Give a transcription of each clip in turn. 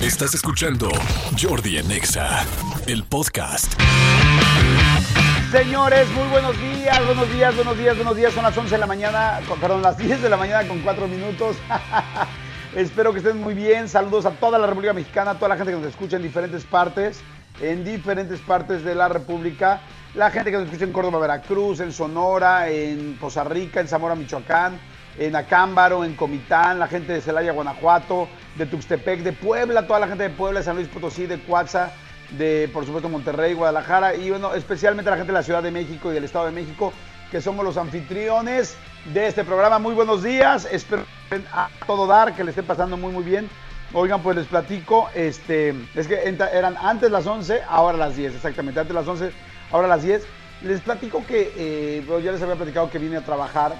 Estás escuchando Jordi Anexa, el podcast. Señores, muy buenos días, buenos días, buenos días, buenos días. Son las 11 de la mañana, perdón, las 10 de la mañana con 4 minutos. Espero que estén muy bien. Saludos a toda la República Mexicana, a toda la gente que nos escucha en diferentes partes, en diferentes partes de la República. La gente que nos escucha en Córdoba, Veracruz, en Sonora, en Poza Rica, en Zamora, Michoacán, en Acámbaro, en Comitán, la gente de Celaya, Guanajuato, de Tuxtepec, de Puebla, toda la gente de Puebla, de San Luis Potosí, de Coatza, de por supuesto Monterrey, Guadalajara y bueno, especialmente la gente de la Ciudad de México y del Estado de México, que somos los anfitriones de este programa. Muy buenos días, espero que a todo dar, que le estén pasando muy muy bien. Oigan, pues les platico, este, es que eran antes las 11, ahora las 10, exactamente, antes las 11, ahora las 10. Les platico que, eh, ya les había platicado que vine a trabajar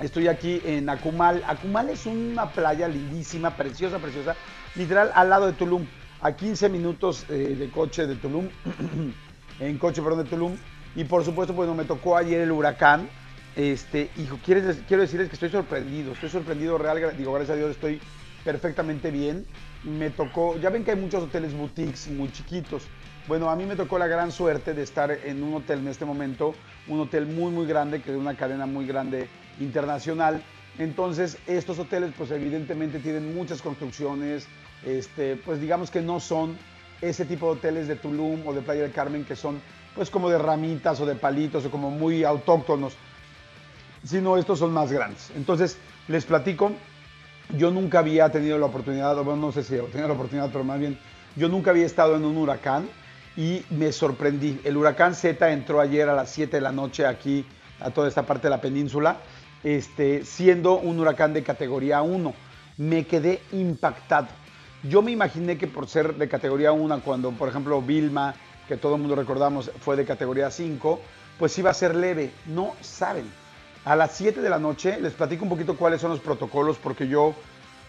Estoy aquí en Acumal. Acumal es una playa lindísima, preciosa, preciosa, literal al lado de Tulum, a 15 minutos eh, de coche de Tulum, en coche, perdón, de Tulum. Y por supuesto, bueno, me tocó ayer el huracán. Este, hijo, ¿quieres, quiero decirles que estoy sorprendido, estoy sorprendido real, digo, gracias a Dios estoy perfectamente bien. Me tocó, ya ven que hay muchos hoteles boutiques muy chiquitos. Bueno, a mí me tocó la gran suerte de estar en un hotel en este momento, un hotel muy, muy grande, que es una cadena muy grande internacional. Entonces, estos hoteles, pues evidentemente tienen muchas construcciones, este, pues digamos que no son ese tipo de hoteles de Tulum o de Playa del Carmen que son pues como de ramitas o de palitos o como muy autóctonos, sino estos son más grandes. Entonces, les platico, yo nunca había tenido la oportunidad, o bueno, no sé si he tenido la oportunidad, pero más bien, yo nunca había estado en un huracán y me sorprendí. El huracán Z entró ayer a las 7 de la noche aquí a toda esta parte de la península, este, siendo un huracán de categoría 1. Me quedé impactado. Yo me imaginé que por ser de categoría 1, cuando por ejemplo Vilma, que todo el mundo recordamos, fue de categoría 5, pues iba a ser leve. No saben. A las 7 de la noche les platico un poquito cuáles son los protocolos porque yo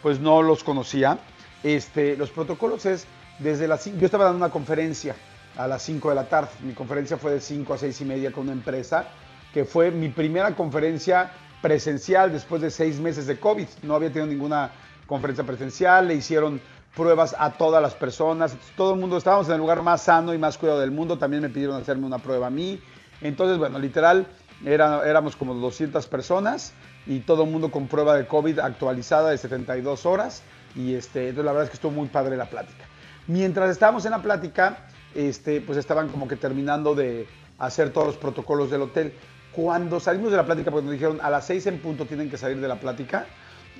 pues no los conocía. Este, los protocolos es desde las 5, yo estaba dando una conferencia a las 5 de la tarde. Mi conferencia fue de 5 a 6 y media con una empresa que fue mi primera conferencia presencial después de seis meses de COVID. No había tenido ninguna conferencia presencial, le hicieron pruebas a todas las personas, todo el mundo, estábamos en el lugar más sano y más cuidado del mundo, también me pidieron hacerme una prueba a mí. Entonces, bueno, literal, era- éramos como 200 personas y todo el mundo con prueba de COVID actualizada de 72 horas. Y este, entonces la verdad es que estuvo muy padre la plática. Mientras estábamos en la plática, este, pues estaban como que terminando de hacer todos los protocolos del hotel. Cuando salimos de la plática, porque nos dijeron a las 6 en punto tienen que salir de la plática,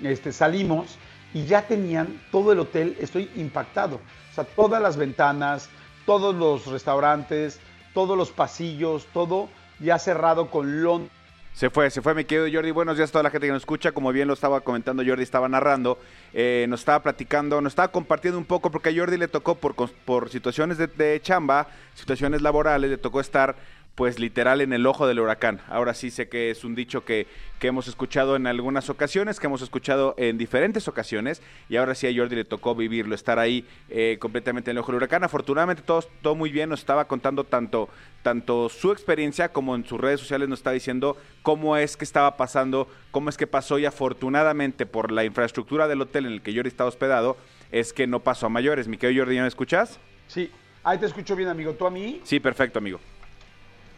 este, salimos y ya tenían todo el hotel, estoy impactado. O sea, todas las ventanas, todos los restaurantes, todos los pasillos, todo ya cerrado con lon. Se fue, se fue, mi querido Jordi. Buenos días a toda la gente que nos escucha. Como bien lo estaba comentando Jordi, estaba narrando, eh, nos estaba platicando, nos estaba compartiendo un poco, porque a Jordi le tocó por, por situaciones de chamba, situaciones laborales, le tocó estar pues literal en el ojo del huracán. Ahora sí sé que es un dicho que, que hemos escuchado en algunas ocasiones, que hemos escuchado en diferentes ocasiones, y ahora sí a Jordi le tocó vivirlo, estar ahí eh, completamente en el ojo del huracán. Afortunadamente todo, todo muy bien, nos estaba contando tanto, tanto su experiencia como en sus redes sociales nos está diciendo cómo es que estaba pasando, cómo es que pasó y afortunadamente por la infraestructura del hotel en el que Jordi estaba hospedado, es que no pasó a mayores. Mi querido Jordi, ¿ya me escuchas? Sí, ahí te escucho bien, amigo. ¿Tú a mí? Sí, perfecto, amigo.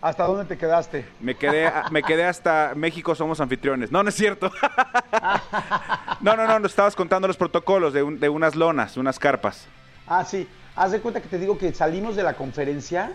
¿Hasta dónde te quedaste? Me quedé, me quedé hasta México somos anfitriones. No, no es cierto. No, no, no, nos estabas contando los protocolos de, un- de unas lonas, unas carpas. Ah, sí. Haz de cuenta que te digo que salimos de la conferencia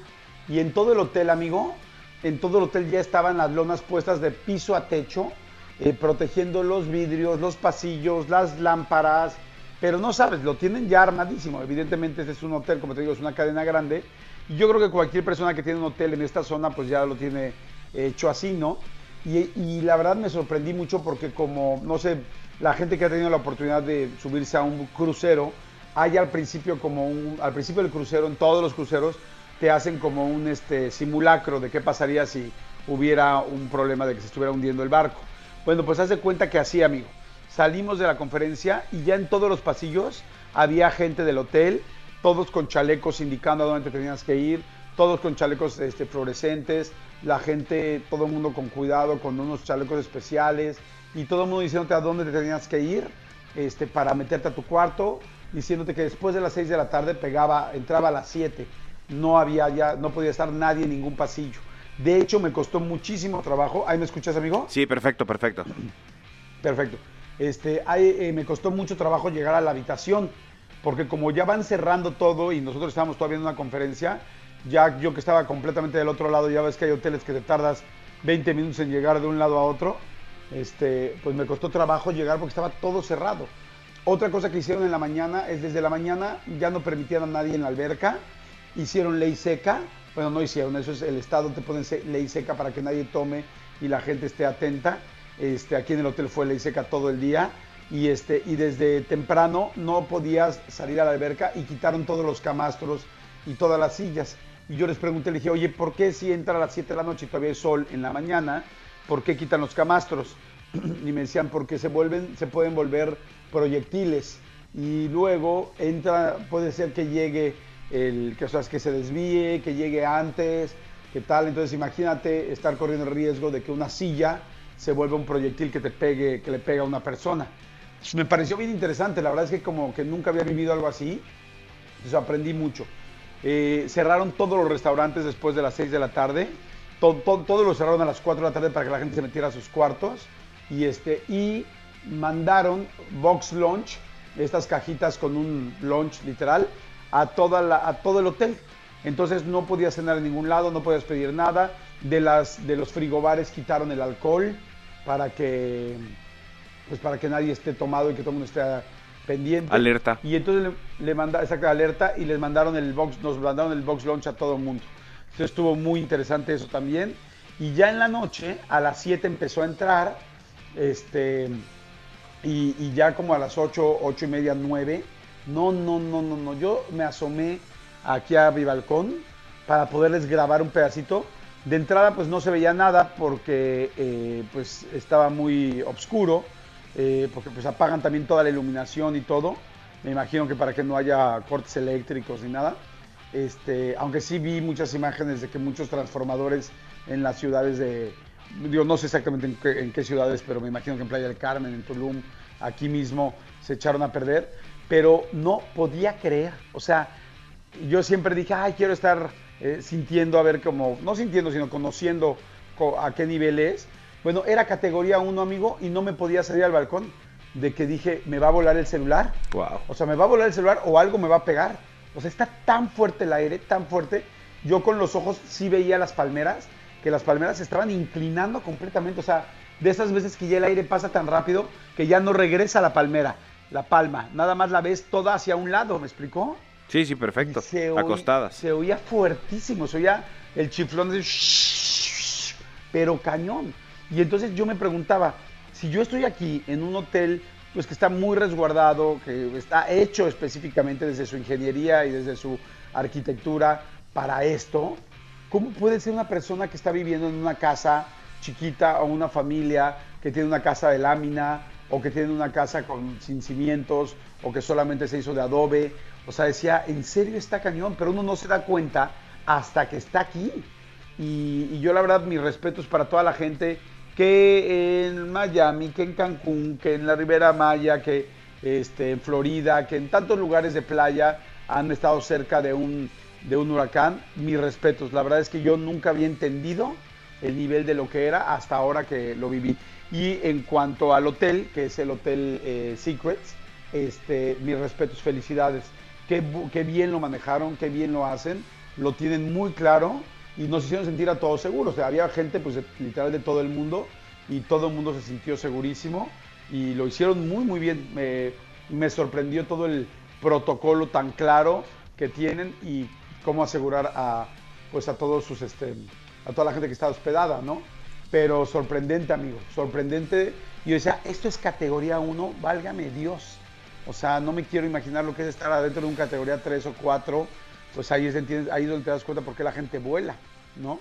y en todo el hotel, amigo, en todo el hotel ya estaban las lonas puestas de piso a techo, eh, protegiendo los vidrios, los pasillos, las lámparas. Pero no sabes, lo tienen ya armadísimo. Evidentemente, este es un hotel, como te digo, es una cadena grande. Yo creo que cualquier persona que tiene un hotel en esta zona, pues ya lo tiene hecho así, ¿no? Y, la verdad me sorprendí mucho porque como, no sé, la gente que ha tenido la oportunidad de subirse a un crucero, hay al principio como un, al principio del crucero, en todos los cruceros, te hacen como un este, simulacro de qué pasaría si hubiera un problema de que se estuviera hundiendo el barco. Bueno, pues haz de cuenta que así, amigo. Salimos de la conferencia y ya en todos los pasillos había gente del hotel, todos con chalecos indicando a dónde te tenías que ir, todos con chalecos este, fluorescentes, la gente, todo el mundo con cuidado, con unos chalecos especiales y todo el mundo diciéndote a dónde te tenías que ir este, para meterte a tu cuarto. diciéndote que después de las 6 de la tarde pegaba, entraba a las 7. No había ya, no podía estar nadie en ningún pasillo. De hecho, me costó muchísimo trabajo. ¿Ahí me escuchas, amigo? Sí, perfecto, perfecto. Perfecto. Este, ahí, eh, me costó mucho trabajo llegar a la habitación, porque como ya van cerrando todo y nosotros estábamos todavía en una conferencia, ya yo que estaba completamente del otro lado, ya ves que hay hoteles que te tardas 20 minutos en llegar de un lado a otro, este, pues me costó trabajo llegar porque estaba todo cerrado. Otra cosa que hicieron en la mañana es desde la mañana ya no permitían a nadie en la alberca, hicieron ley seca, bueno, no hicieron, eso es el Estado te pone ley seca para que nadie tome y la gente esté atenta. Este, aquí en el hotel fue ley seca todo el día y, este, y desde temprano no podías salir a la alberca y quitaron todos los camastros y todas las sillas. Y yo les pregunté, le dije, oye, ¿por qué si entra a las 7 de la noche y todavía hay sol en la mañana, por qué quitan los camastros? y me decían, porque se, vuelven, se pueden volver proyectiles. Y luego entra, puede ser que llegue el, que, o que se desvíe, que llegue antes, que tal. Entonces imagínate estar corriendo el riesgo de que una silla se vuelva un proyectil que te pegue, que le pega a una persona. Me pareció bien interesante, la verdad es que como que nunca había vivido algo así, entonces aprendí mucho. Eh, cerraron todos los restaurantes después de las 6 de la tarde. Todo, todos los cerraron a las 4 de la tarde para que la gente se metiera a sus cuartos. Y, este, y mandaron box lunch, estas cajitas con un lunch literal, a, toda a todo el hotel. Entonces no podías cenar en ningún lado, no podías pedir nada. De, las, de los frigobares quitaron el alcohol para que, pues para que nadie esté tomado y que todo el mundo esté pendiente. Alerta. Y entonces le, le manda, alerta y les mandaron el box, nos mandaron el box launch a todo el mundo. Entonces estuvo muy interesante eso también. Y ya en la noche, a las 7 empezó a entrar, este, y, y, ya como a las 8, 8 y media, 9, no, no, no, no, no, yo me asomé aquí a mi balcón para poderles grabar un pedacito. De entrada pues no se veía nada porque eh, pues estaba muy oscuro eh, porque pues apagan también toda la iluminación y todo. Me imagino que para que no haya cortes eléctricos ni nada. Este, aunque sí vi muchas imágenes de que muchos transformadores en las ciudades de, no sé exactamente en qué, en qué, ciudades, pero me imagino que en Playa del Carmen, en Tulum, aquí mismo se echaron a perder, pero no podía creer, o sea, yo siempre dije, ay, quiero estar eh, sintiendo, a ver cómo, no sintiendo, sino conociendo a qué nivel es, bueno, era categoría 1, amigo, y no me podía salir al balcón de que dije, me va a volar el celular. Wow. O sea, me va a volar el celular o algo me va a pegar. O sea, está tan fuerte el aire, tan fuerte. Yo con los ojos sí veía las palmeras, que las palmeras se estaban inclinando completamente. O sea, de esas veces que ya el aire pasa tan rápido que ya no regresa la palmera, la palma. Nada más la ves toda hacia un lado, ¿me explicó? Sí, sí, perfecto. Se Acostadas. Se oía fuertísimo, se oía el chiflón de... Pero cañón. Y entonces yo me preguntaba, si yo estoy aquí en un hotel pues que está muy resguardado, que está hecho específicamente desde su ingeniería y desde su arquitectura para esto, ¿cómo puede ser una persona que está viviendo en una casa chiquita o una familia que tiene una casa de lámina o que tiene una casa con, sin cimientos o que solamente se hizo de adobe? O sea, decía, en serio está cañón, pero uno no se da cuenta hasta que está aquí. Y, y yo la verdad, mis respetos para toda la gente que en Miami, que en Cancún, que en la Ribera Maya, que este, en Florida, que en tantos lugares de playa han estado cerca de un, de un huracán. Mis respetos, la verdad es que yo nunca había entendido el nivel de lo que era hasta ahora que lo viví. Y en cuanto al hotel, que es el Hotel eh, Secrets, este, mis respetos, felicidades. Qué, qué bien lo manejaron, qué bien lo hacen, lo tienen muy claro y nos hicieron sentir a todos seguros. O sea, había gente, pues, literal de todo el mundo y todo el mundo se sintió segurísimo y lo hicieron muy, muy bien. Me, sorprendió todo el protocolo tan claro que tienen y cómo asegurar a, pues, a todos sus, este, a toda la gente que está hospedada, ¿no? Pero sorprendente, amigo, sorprendente. Y yo decía, esto es categoría 1, válgame Dios. O sea, no me quiero imaginar lo que es estar adentro de un categoría 3 o 4 pues ahí es, ahí donde te das cuenta por qué la gente vuela, ¿no?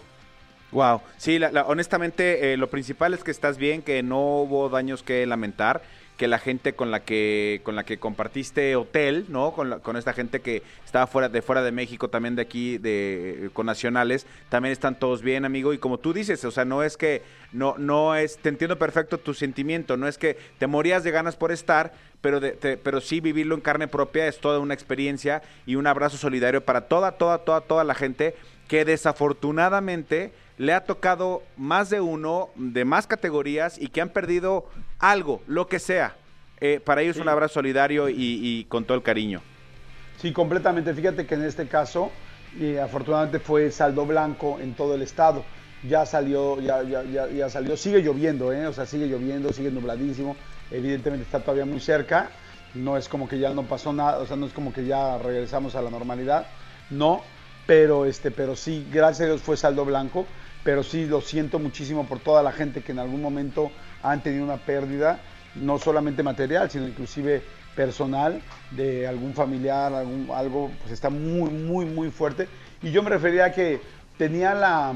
Wow, sí, la, la, honestamente eh, lo principal es que estás bien, que no hubo daños que lamentar, que la gente con la que con la que compartiste hotel, ¿no? Con, la- con esta gente que estaba fuera de fuera de México, también de aquí, de con nacionales, también están todos bien, amigo. Y como tú dices, o sea, no es que no no es, te entiendo perfecto tu sentimiento, no es que te morías de ganas por estar, pero de- te- pero sí vivirlo en carne propia es toda una experiencia y un abrazo solidario para toda toda toda toda la gente que desafortunadamente le ha tocado más de uno de más categorías y que han perdido algo, lo que sea. Eh, para ellos un abrazo solidario y, y con todo el cariño. Sí, completamente. Fíjate que en este caso, eh, afortunadamente fue saldo blanco en todo el estado. Ya salió, ya, ya, ya, ya salió. Sigue lloviendo, ¿eh? O sea, sigue lloviendo, sigue nubladísimo. Evidentemente está todavía muy cerca. No es como que ya no pasó nada, o sea, no es como que ya regresamos a la normalidad. No, pero este, pero sí, gracias a Dios fue saldo blanco. Pero sí lo siento muchísimo por toda la gente que en algún momento han tenido una pérdida, no solamente material, sino inclusive personal de algún familiar, algún, algo, pues está muy, muy, muy fuerte. Y yo me refería a que tenía la,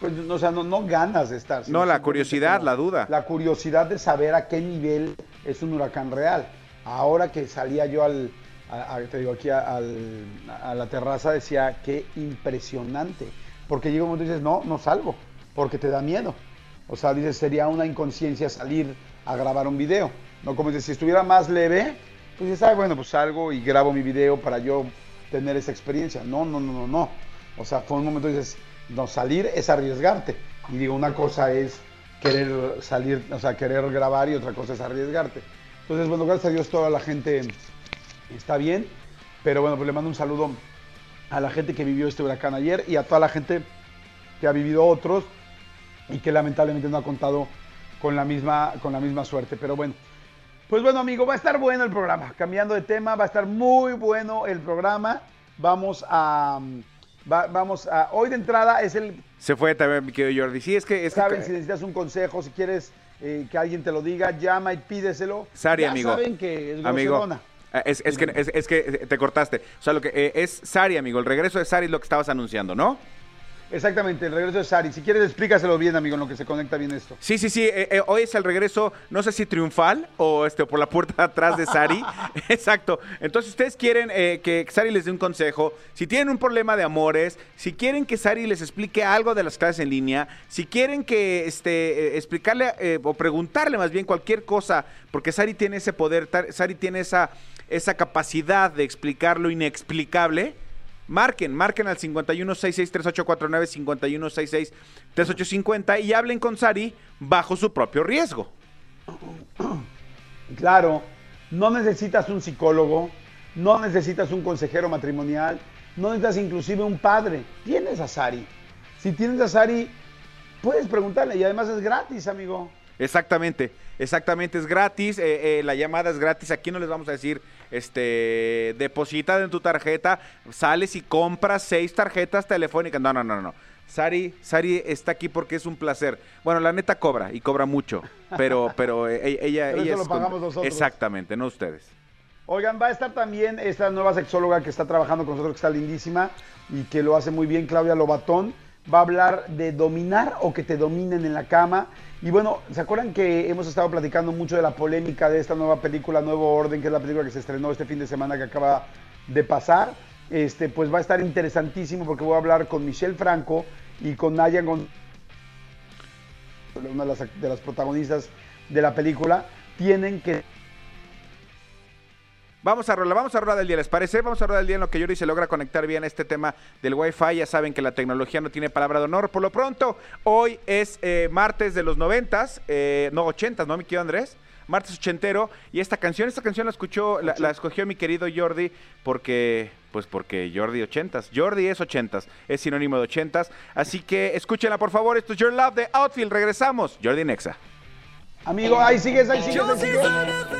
pues, no, o sea, no, no ganas de estar. No, la curiosidad, la duda. La curiosidad de saber a qué nivel es un huracán real. Ahora que salía yo al, a, a- te digo, aquí a, al- a la terraza, decía, qué impresionante. Porque llega un momento y dices, no, no salgo, porque te da miedo. O sea, dices, sería una inconsciencia salir a grabar un video. No como dices, si estuviera más leve, pues dices, ah, bueno, pues salgo y grabo mi video para yo tener esa experiencia. No, no, no, no, no. O sea, fue un momento y dices, no, salir es arriesgarte. Y digo, una cosa es querer salir, o sea, querer grabar y otra cosa es arriesgarte. Entonces, bueno, gracias a Dios toda la gente está bien. Pero bueno, pues le mando un saludo a la gente que vivió este huracán ayer y a toda la gente que ha vivido otros y que lamentablemente no ha contado con la misma, con la misma suerte. Pero bueno, pues bueno, amigo, va a estar bueno el programa. Cambiando de tema, va a estar muy bueno el programa. Vamos a. va- vamos a. Hoy de entrada es el. Se fue también mi querido Jordi. Sí, es que... Es que- Saben, si necesitas un consejo, si quieres eh, que alguien te lo diga, llama y pídeselo. Sari, Ya amigo. saben que es amigo. Eh, Es, es que, es, es que te cortaste. O sea, lo que eh, es Sari, amigo. El regreso de Sari es lo que estabas anunciando, ¿no? Exactamente, el regreso de Sari. Si quieres, explícaselo bien, amigo, en lo que se conecta bien esto. Sí, sí, sí. eh, eh, hoy es el regreso, no sé si triunfal o este, por la puerta de atrás de Sari. Exacto. Entonces, ustedes quieren eh, que Sari les dé un consejo. Si tienen un problema de amores, si quieren que Sari les explique algo de las clases en línea, si quieren que este, eh, explicarle eh, o preguntarle más bien cualquier cosa, porque Sari tiene ese poder, Sari tiene esa, esa capacidad de explicar lo inexplicable. Marquen, marquen al 51663849, 51663850 y hablen con Sari bajo su propio riesgo. Claro, no necesitas un psicólogo, no necesitas un consejero matrimonial, no necesitas inclusive un padre. Tienes a Sari. Si tienes a Sari, puedes preguntarle y además es gratis, amigo. Exactamente, exactamente, es gratis, eh, eh, la llamada es gratis, aquí no les vamos a decir, este, deposita en tu tarjeta, sales y compras seis tarjetas telefónicas, no, no, no, no. Sari, Sari está aquí porque es un placer. Bueno, la neta cobra y cobra mucho, pero, pero eh, ella, ella, Pero ella eso es lo pagamos nosotros. Exactamente, no ustedes. Oigan, va a estar también esta nueva sexóloga que está trabajando con nosotros, que está lindísima y que lo hace muy bien, Claudia Lobatón. Va a hablar de dominar o que te dominen en la cama. Y bueno, ¿se acuerdan que hemos estado platicando mucho de la polémica de esta nueva película, Nuevo Orden, que es la película que se estrenó este fin de semana que acaba de pasar? Este, pues va a estar interesantísimo porque voy a hablar con Michelle Franco y con Naya Gon una de las, de las protagonistas de la película. Tienen que Vamos a rolar, vamos a rolar del día, ¿les parece? Vamos a rolar del día en lo que Yuri se logra conectar bien a este tema del Wi-Fi. Ya saben que la tecnología no tiene palabra de honor. Por lo pronto, hoy es eh, martes de los noventas, eh, no, ochentas, ¿no, mi querido Andrés? Martes ochentero. Y esta canción, esta canción la escuchó, la, la escogió mi querido Jordi porque, pues porque Jordi ochentas. Jordi es ochentas, es sinónimo de ochentas. Así que escúchenla, por favor. Esto es Your Love de Outfield. Regresamos. Jordi Nexa. Amigo, ahí sigues, ahí sigues, ahí sigues.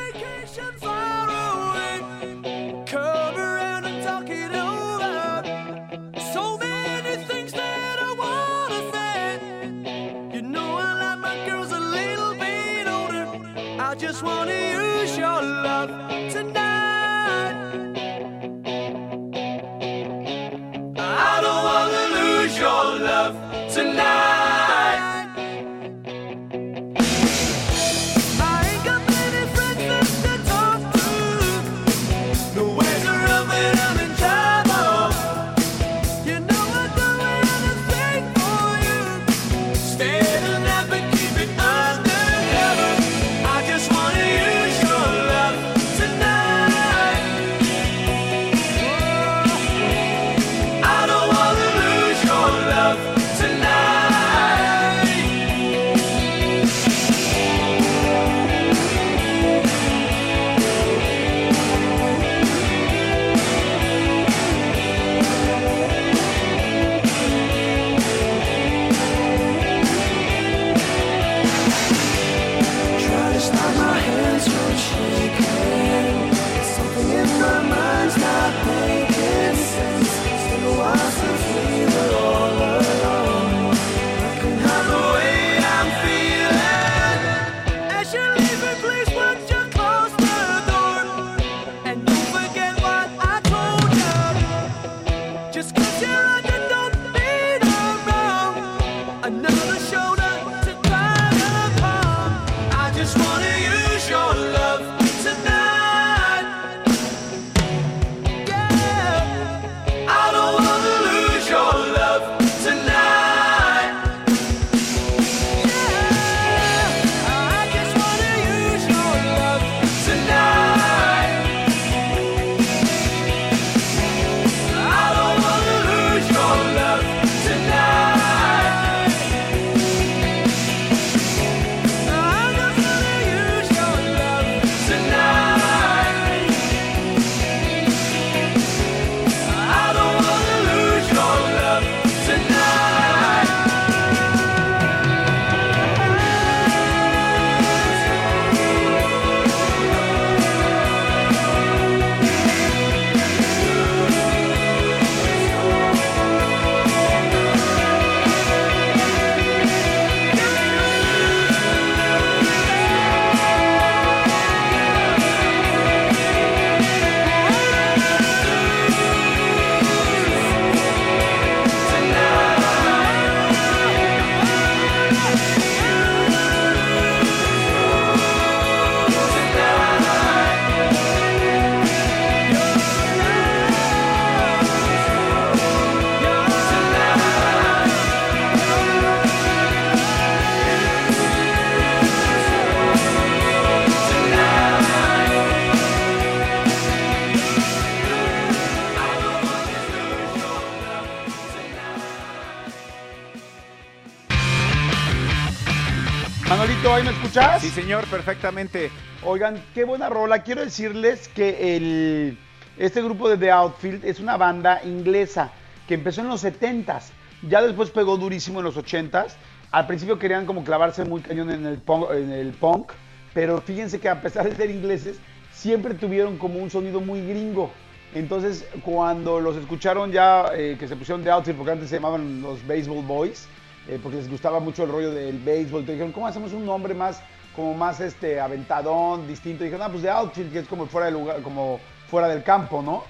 Señor, perfectamente. Oigan, qué buena rola. Quiero decirles que el, este grupo de The Outfield es una banda inglesa que empezó en los 70s. Ya después pegó durísimo en los 80s. Al principio querían como clavarse muy cañón en el punk, pero fíjense que a pesar de ser ingleses, siempre tuvieron como un sonido muy gringo. Entonces, cuando los escucharon ya, eh, que se pusieron The Outfield, porque antes se llamaban los Baseball Boys, eh, porque les gustaba mucho el rollo del béisbol, te dijeron, ¿cómo hacemos un nombre más, como más este, aventadón, distinto? Dijeron, ah, pues The Outfield, que es como fuera, del lugar, como fuera del campo, ¿no?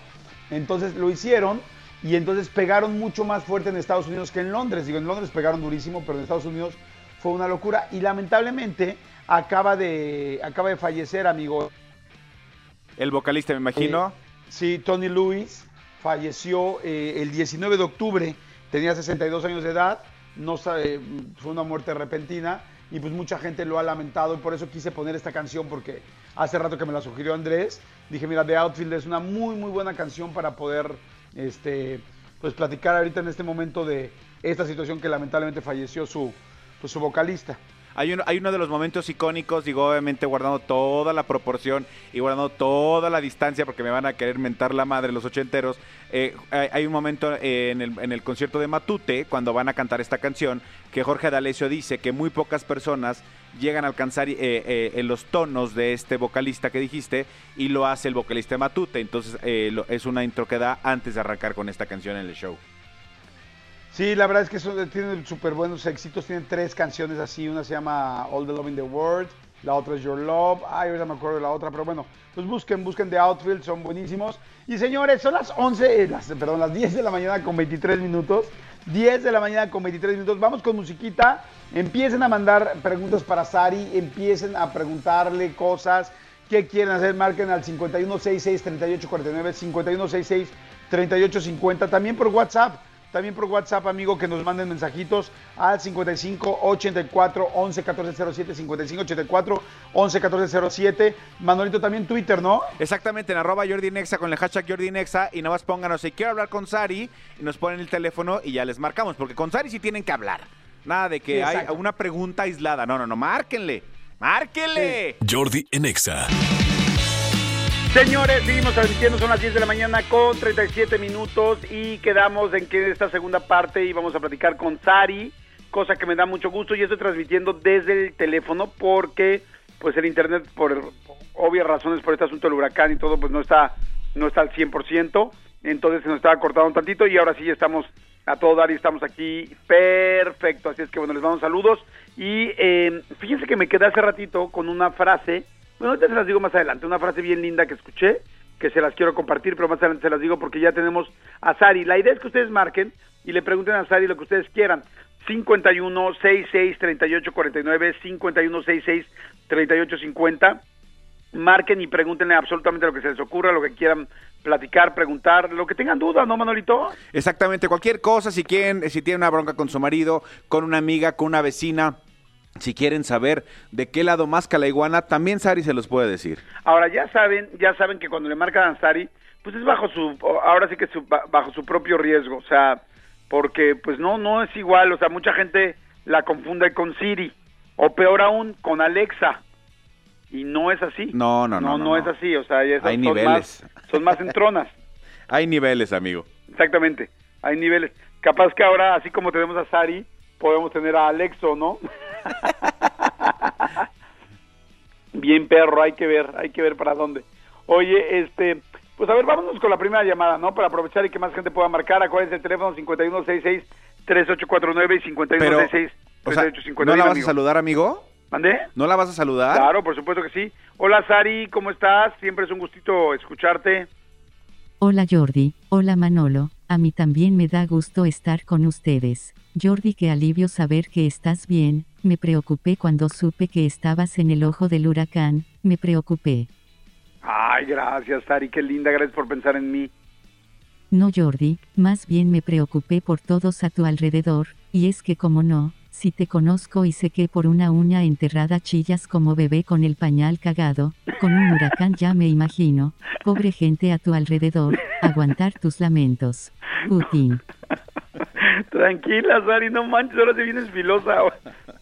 Entonces lo hicieron y entonces pegaron mucho más fuerte en Estados Unidos que en Londres. Digo, en Londres pegaron durísimo, pero en Estados Unidos fue una locura. Y lamentablemente acaba de, acaba de fallecer, amigo. El vocalista, me imagino. Eh, sí, Tony Lewis falleció eh, el 19 de octubre, tenía 62 años de edad, no sabe, fue una muerte repentina y pues mucha gente lo ha lamentado y por eso quise poner esta canción porque hace rato que me la sugirió Andrés, dije mira The Outfield es una muy muy buena canción para poder este pues platicar ahorita en este momento de esta situación que lamentablemente falleció su pues su vocalista. Hay uno, hay uno de los momentos icónicos, digo, obviamente guardando toda la proporción y guardando toda la distancia, porque me van a querer mentar la madre los ochenteros. Eh, hay, un momento en, el, en el concierto de Matute, cuando van a cantar esta canción, que Jorge D'Alessio dice que muy pocas personas llegan a alcanzar eh, eh, los tonos de este vocalista que dijiste, y lo hace el vocalista Matute. Entonces, eh, lo- es una intro que da antes de arrancar con esta canción en el show. Sí, la verdad es que son, tienen súper buenos éxitos. Tienen tres canciones así. Una se llama All the Love in the World. La otra es Your Love. Ay, ahorita me acuerdo de la otra. Pero bueno, pues busquen, busquen The Outfield. Son buenísimos. Y señores, son las 11, eh, las, perdón, las 10 de la mañana con 23 minutos. 10 de la mañana con 23 minutos. Vamos con musiquita. Empiecen a mandar preguntas para Sari. Empiecen a preguntarle cosas. ¿Qué quieren hacer? Marquen al 5166-3849, 5166-3850. También por WhatsApp. También por WhatsApp, amigo, que nos manden mensajitos al 55 84 11 14 07, 55 84 11 14 07. Manolito, también Twitter, ¿no? Exactamente, en arroba Jordi Nexa con el hashtag Jordi Nexa y nada más pónganos si quiero hablar con Sari y nos ponen el teléfono y ya les marcamos, porque con Sari sí tienen que hablar. Nada de que Sí, hay una pregunta aislada. No, no, no, márquenle. ¡Márquenle! Jordi en Exa. Señores, seguimos transmitiendo, son las 10 de la mañana con 37 minutos y quedamos en que esta segunda parte íbamos a platicar con Sari, cosa que me da mucho gusto y estoy transmitiendo desde el teléfono porque pues el internet por obvias razones por este asunto del huracán y todo pues no está no está al 100%, entonces se nos estaba cortando un tantito y ahora sí estamos a todo dar y estamos aquí perfecto, así es que bueno, les mando saludos y eh, fíjense que me quedé hace ratito con una frase bueno, ahorita se las digo más adelante, una frase bien linda que escuché, que se las quiero compartir, pero más adelante se las digo porque ya tenemos a Sari. La idea es que ustedes marquen y le pregunten a Sari lo que ustedes quieran. 51 66 38 49 51 66 38 50 marquen y pregúntenle absolutamente lo que se les ocurra, lo que quieran platicar, preguntar, lo que tengan duda, ¿no, Manolito? Exactamente, cualquier cosa, si quieren, si tienen una bronca con su marido, con una amiga, con una vecina, si quieren saber de qué lado más la iguana, también Sari se los puede decir. Ahora ya saben, ya saben que cuando le marcan a Sari, pues es bajo su, ahora sí que su- ba- bajo su propio riesgo, o sea, porque pues no, no es igual, o sea, mucha gente la confunde con Siri, o peor aún, con Alexa, y no es así. No, no, no, no, no, es así, o sea, Hay son niveles. más, son más entronas, Hay niveles, amigo. exactamente, hay niveles. Capaz que ahora, así como tenemos a Sari, podemos tener a Alexo, ¿no? Bien perro, hay que ver, hay que ver para dónde. Oye, este, pues a ver, vámonos con la primera llamada, ¿no? Para aprovechar y que más gente pueda marcar. Acuérdense el teléfono 5166-3849 y Pero, 5166-3859. o sea, ¿no la vas a amigo. saludar, amigo? ¿Mandé? ¿No la vas a saludar? Claro, por supuesto que sí. Hola, Sari, ¿cómo estás? Siempre es un gustito escucharte. Hola Jordi, hola Manolo, a mí también me da gusto estar con ustedes. Jordi, qué alivio saber que estás bien, me preocupé cuando supe que estabas en el ojo del huracán, me preocupé. Ay, gracias, Sari, qué linda, gracias por pensar en mí. No Jordi, más bien me preocupé por todos a tu alrededor, y es que como no, si te conozco y sé que por una uña enterrada chillas como bebé con el pañal cagado, con un huracán ya me imagino, pobre gente a tu alrededor, aguantar tus lamentos. Putin. Tranquila, Sari, no manches, ahora se vienes filosa.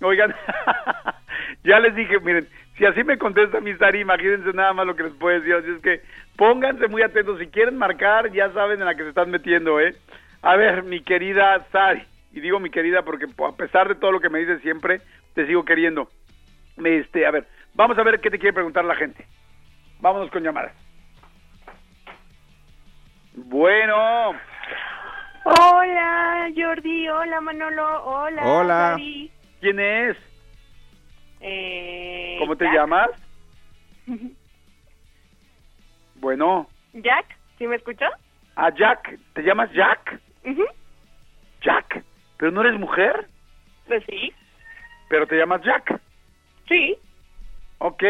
Oigan, Ya les dije, miren, si así me contesta mi Sari, imagínense nada más lo que les puedo decir. Así es que pónganse muy atentos. Si quieren marcar, ya saben en la que se están metiendo, ¿eh? A ver, mi querida Sari, y digo mi querida porque a pesar de todo lo que me dices siempre, te sigo queriendo. Este, a ver, vamos a ver qué te quiere preguntar la gente. Vámonos con llamadas. Bueno, Hola, Jordi. Hola, Manolo. Hola. Hola. ¿quién es? Eh, ¿Cómo te Jack. llamas? Bueno, Jack, ¿sí me escuchó? a Jack, ¿te llamas Jack? Ujú. Jack, pero no eres mujer, Pues sí. pero te llamas Jack. Sí. Ok.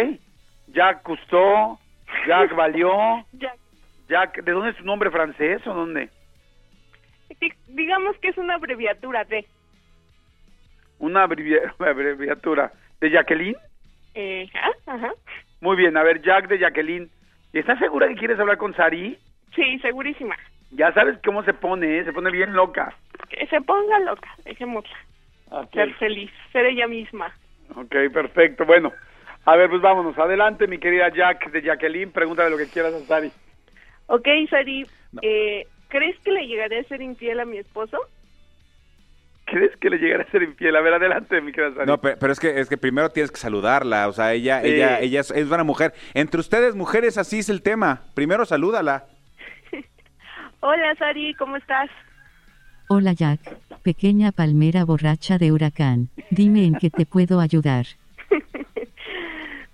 Jack Cousteau, Jack Valió, Jack. Jack, ¿de dónde es tu nombre francés o dónde? Di- Digamos que es una abreviatura de. Una abrevia- abreviatura. ¿De Jacqueline? Eh, ah, ajá. Muy bien, a ver, Jack de Jacqueline. ¿Estás segura que quieres hablar con Sari? Sí, segurísima. Ya sabes cómo se pone, ¿eh? se pone bien loca. Que se ponga loca. Dejémosla. Ok, Ser feliz. Ser ella misma. ok, perfecto. Bueno, a ver, pues vámonos. Adelante, mi querida Jack de Jacqueline. Pregúntale lo que quieras a Sari. Ok, Sari. Eh, ¿Crees que le llegaré a ser infiel a mi esposo? ¿Crees que le llegará a ser infiel? A ver, adelante, mi querida Sari. No, pe- pero es que es que primero tienes que saludarla, o sea, ella Sí. ella ella es, es una mujer. Entre ustedes mujeres así es el tema. Primero salúdala. Hola, Sari. ¿Cómo estás? Hola Jack, pequeña palmera borracha de huracán. Dime en qué te puedo ayudar.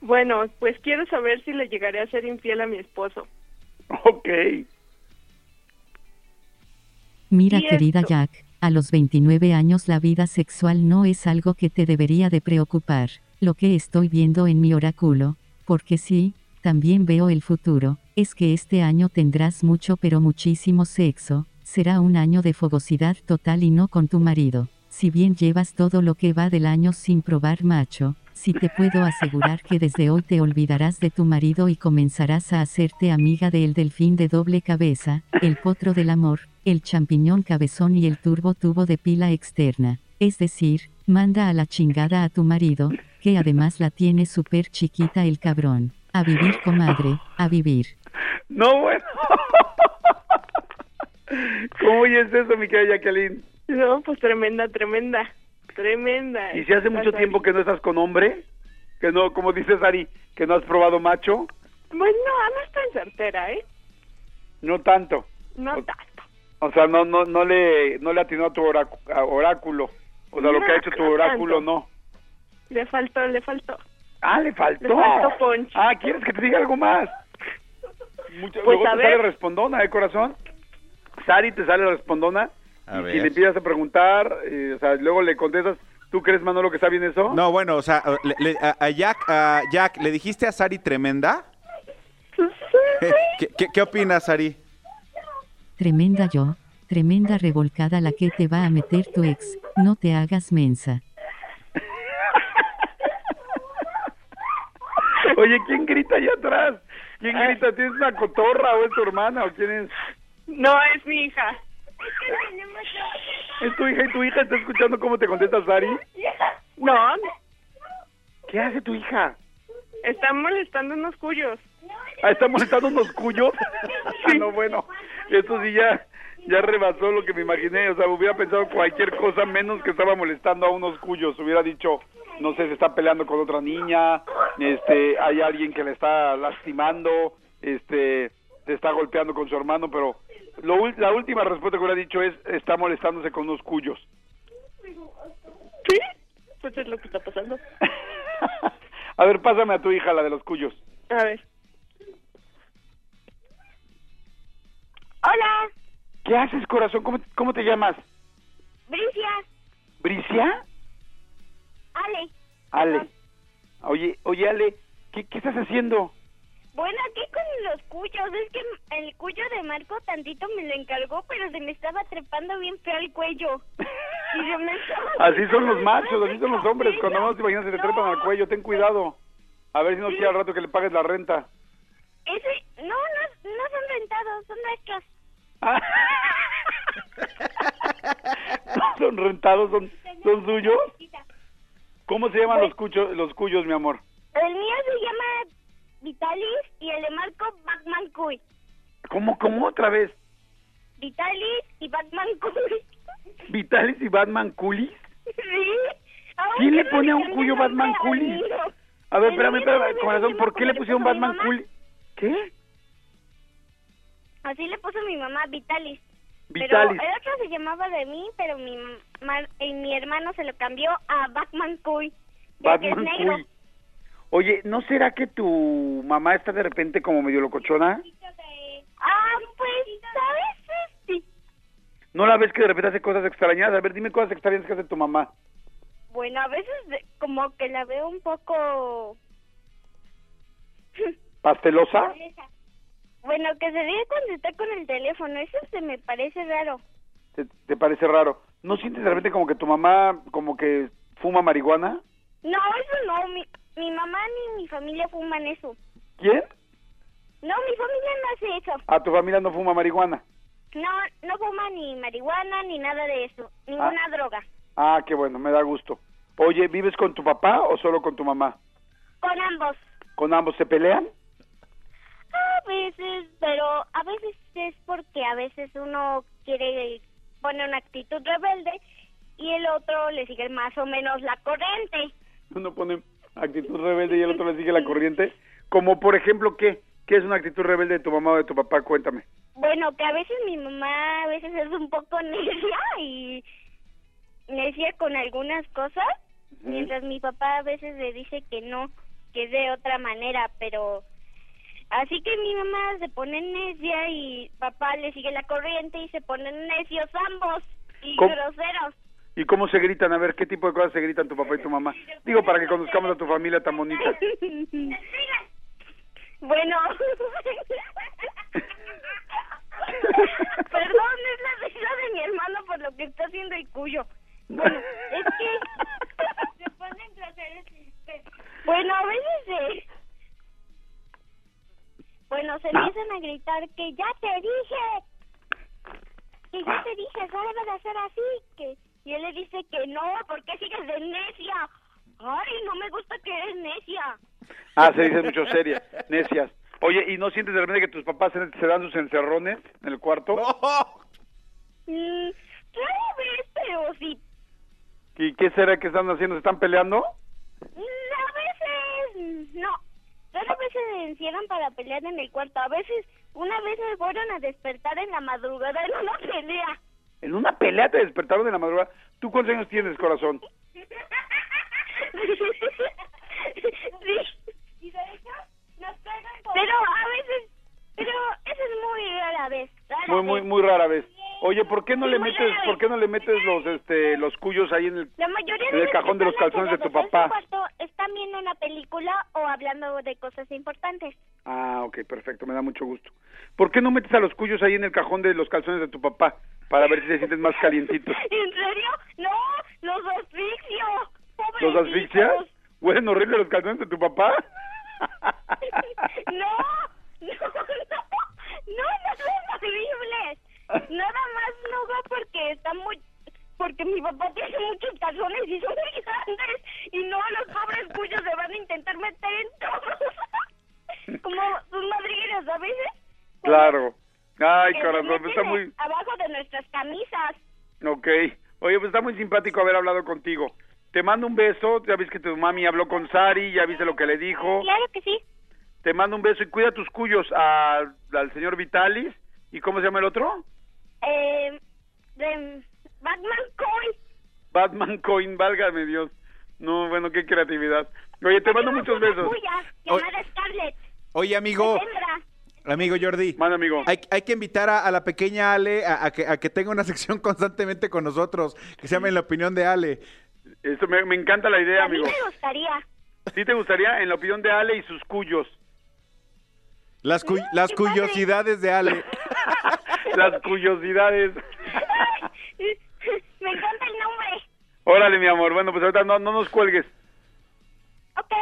Bueno, pues quiero saber si le llegaré a ser infiel a mi esposo. Ok. Mira querida Jack, a los 29 años la vida sexual no es algo que te debería de preocupar, lo que estoy viendo en mi oráculo, porque sí, también veo el futuro, es que este año tendrás mucho pero muchísimo sexo, será un año de fogosidad total y no con tu marido. Si bien llevas todo lo que va del año sin probar macho, sí te puedo asegurar que desde hoy te olvidarás de tu marido y comenzarás a hacerte amiga del delfín de doble cabeza, el potro del amor, el champiñón cabezón y el turbo tubo de pila externa. Es decir, manda a la chingada a tu marido, que además la tiene súper chiquita el cabrón. A vivir comadre, a vivir. No, bueno. ¿Cómo oyes eso, mi querida Jacqueline? No, pues tremenda, tremenda. Tremenda. ¿Y si hace mucho tiempo que no estás con hombre? Que no, como dice Sari, que no has probado macho? Bueno, no, no estoy certera, ¿eh? No tanto. No O- tanto. O sea, no no no le no le atinó a tu oráculo. O sea, lo que ha hecho tu oráculo tanto. no. Le faltó, le faltó. Ah, le faltó. Le faltó punch. Ah, ¿quieres que te diga algo más? Mucho, Pues, luego a te ver. sale respondona, ¿eh, corazón? Sari te sale respondona. A y ver. si le empiezas a preguntar, eh, o sea, luego le contestas, ¿tú crees, Manolo, que está bien eso? No, bueno, o sea, le- le- a, a Jack, a Jack, ¿le dijiste a Sari tremenda? ¿Qué, qué, qué opinas, Sari? Tremenda yo, tremenda revolcada la que te va a meter tu ex, no te hagas mensa. Oye, ¿quién grita allá atrás? ¿Quién grita? ¿Tienes una cotorra o es tu hermana o quién es? No, es mi hija. ¿Es tu hija y tu hija está escuchando cómo te contesta Sari? No, ¿Qué hace tu hija? está molestando unos cuyos. Ah, ¿está molestando unos cuyos? Ah, no, bueno, esto sí ya, ya rebasó lo que me imaginé. O sea, hubiera pensado cualquier cosa menos que estaba molestando a unos cuyos. Hubiera dicho, no sé, se está peleando con otra niña, este, hay alguien que le está lastimando, este, se está golpeando con su hermano, pero lo, la última respuesta que hubiera dicho es, está molestándose con unos cuyos. ¿Sí? Pues es lo que está pasando. a ver, pásame a tu hija, la de los cuyos. A ver. Hola, ¿Qué haces, corazón? ¿Cómo, cómo te llamas? Bricia, ¿Bricia? Ale. Ale. Oye, oye, Ale, ¿qué, qué estás haciendo? Bueno, aquí con los cuyos. Es que el cuyo de Marco tantito me lo encargó, pero se me estaba trepando bien feo el cuello. Y se me Así son los machos, así son los hombres. Cuando no te imaginas se te trepan al cuello, ten cuidado. A ver si no quiere al rato que le pagues la renta. Ese, no, no, no son rentados, son nuestros. Ah. No son rentados, son, son suyos. ¿Cómo se llaman los, cuchos, los cuyos, mi amor? El mío se llama Vitalis y el de Marco Batman Cuy. ¿Cómo, cómo otra vez? Vitalis y Batman Cuy. ¿Vitalis y Batman Coolies? Sí. ¿Quién le pone a un cuyo Batman mío. A ver, espérame, espérame, corazón, ¿por qué le pusieron Batman. Coolies? ¿Qué? Así le puso mi mamá Vitalis. Vitalis. Pero el otro se llamaba de mí, pero mi, ma- mi hermano se lo cambió a Batman Cuy. Batman negro. Oye, ¿no será que tu mamá está de repente como medio locochona? Ah, pues, ¿sabes? Sí. ¿No la ves que de repente hace cosas extrañas? A ver, dime cosas extrañas que hace tu mamá. Bueno, a veces como que la veo un poco... ¿Pastelosa? Bueno, que se ríe cuando está con el teléfono, eso se me parece raro. ¿Te, te parece raro? ¿No sientes de repente como que tu mamá como que fuma marihuana? No, eso no, mi, mi mamá ni mi familia fuman eso. ¿Quién? No, mi familia no hace eso. A tu familia no fuma marihuana. No, no fuma ni marihuana ni nada de eso, ninguna droga. Ah, qué bueno, me da gusto. Oye, ¿vives con tu papá o solo con tu mamá? Con ambos. ¿Con ambos se pelean? A veces, pero a veces es porque a veces uno quiere poner una actitud rebelde y el otro le sigue más o menos la corriente. Uno pone actitud rebelde y el otro le sigue la corriente. Como por ejemplo, ¿qué? ¿Qué es una actitud rebelde de tu mamá o de tu papá? Cuéntame. Bueno, que a veces mi mamá a veces es un poco necia y necia con algunas cosas, mientras mi papá a veces le dice que no, que es de otra manera, pero así que mi mamá se pone necia y papá le sigue la corriente y se ponen necios ambos y ¿Cómo? groseros. ¿Y cómo se gritan? A ver, ¿qué tipo de cosas se gritan tu papá y tu mamá? Digo, para que conozcamos a tu familia tan bonita. Bueno. Perdón, es la risa de mi hermano por lo que está haciendo el cuyo. Bueno, es que se ponen groseros. Bueno, a veces. Bueno, se empiezan a gritar que ya te dije, que ya te dije, no debe de ser así, que... Y él le dice que no, porque sigues de necia. Ay, no me gusta que eres necia. Ah, se dice mucho seria, necias. Oye, ¿y no sientes de repente que tus papás se, dan sus encerrones en el cuarto? Mm, rara vez, pero sí. ¿Y qué será que están haciendo? ¿Se están peleando? Mm, A veces, no. Rara vez se encierran para pelear en el cuarto. A veces, una vez me fueron a despertar en la madrugada en una pelea. ¿En una pelea te despertaron de la madrugada? ¿Tú cuántos años tienes, corazón? sí. Pero a veces, pero eso es muy rara vez. rara Muy, muy, muy rara vez. Oye, ¿por qué no Sí, le metes, por qué no le metes los, este, los cuyos ahí en el, La mayoría en el cajón de los calzones de tu papá? están viendo una película o hablando de cosas importantes. Ah, ok, perfecto, me da mucho gusto. ¿Por qué no metes a los cuyos ahí en el cajón de los calzones de tu papá? Para ver si se sienten más calientitos. ¿En serio? No, los asfixio. ¿Los Pobrecitos. asfixias? ¿Huelen horrible los calzones de tu papá? No, no, no, no, no son horribles. Nada más no va porque está muy, porque mi papá tiene muchos calzones y son muy grandes y no los pobres cuyos se van a intentar meter en todos. Como sus madrigueras a veces. Claro. Ay, corazón, meten está muy... abajo de nuestras camisas. Ok. Oye, pues está muy simpático haber hablado contigo. Te mando un beso, ya ves que tu mami habló con Sari, ya viste lo que le dijo. Claro que sí. Te mando un beso y cuida tus cuyos a- al señor Vitalis. ¿Y cómo se llama el otro? Eh, de Batman Coin. Batman Coin, válgame Dios. No, bueno, qué creatividad. Oye, te mando muchos besos. llamada Scarlett. Oye, amigo. Amigo Jordi. Manda, amigo. Hay, hay que invitar a, a la pequeña Ale a, a que, a que tenga una sección constantemente con nosotros, que se llame La Opinión de Ale. Eso me, me encanta la idea, A mí amigo. me gustaría. ¿Sí te gustaría? En la opinión de Ale y sus cuyos. Las, cu- las padre. curiosidades de Ale. Las curiosidades. me encanta el nombre. Órale, mi amor. Bueno, pues ahorita no, no nos cuelgues. Ok.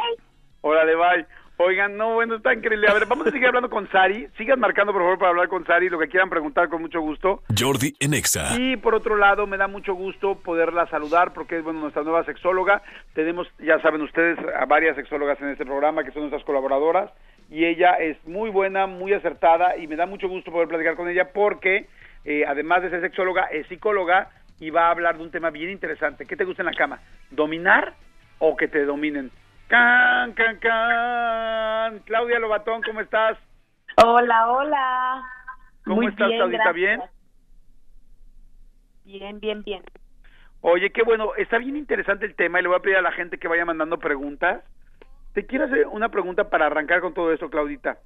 Órale, bye. Oigan, no, bueno, está increíble. A ver, vamos a seguir hablando con Sari. Sigan marcando, por favor, para hablar con Sari. Lo que quieran preguntar, con mucho gusto. Jordi en Exa. Y por otro lado, me da mucho gusto poderla saludar porque es bueno nuestra nueva sexóloga. Tenemos, ya saben ustedes, a varias sexólogas en este programa que son nuestras colaboradoras y ella es muy buena, muy acertada y me da mucho gusto poder platicar con ella porque eh, además de ser sexóloga es psicóloga y va a hablar de un tema bien interesante. ¿Qué te gusta en la cama? ¿Dominar o que te dominen? Can, can, can. Claudia Lobatón, ¿cómo estás? Hola, hola. ¿Cómo Muy estás, bien, Claudita? gracias. ¿Bien? Bien, bien, bien. Oye, qué bueno, está bien interesante el tema y le voy a pedir a la gente que vaya mandando preguntas. Te quiero hacer una pregunta para arrancar con todo esto, Claudita.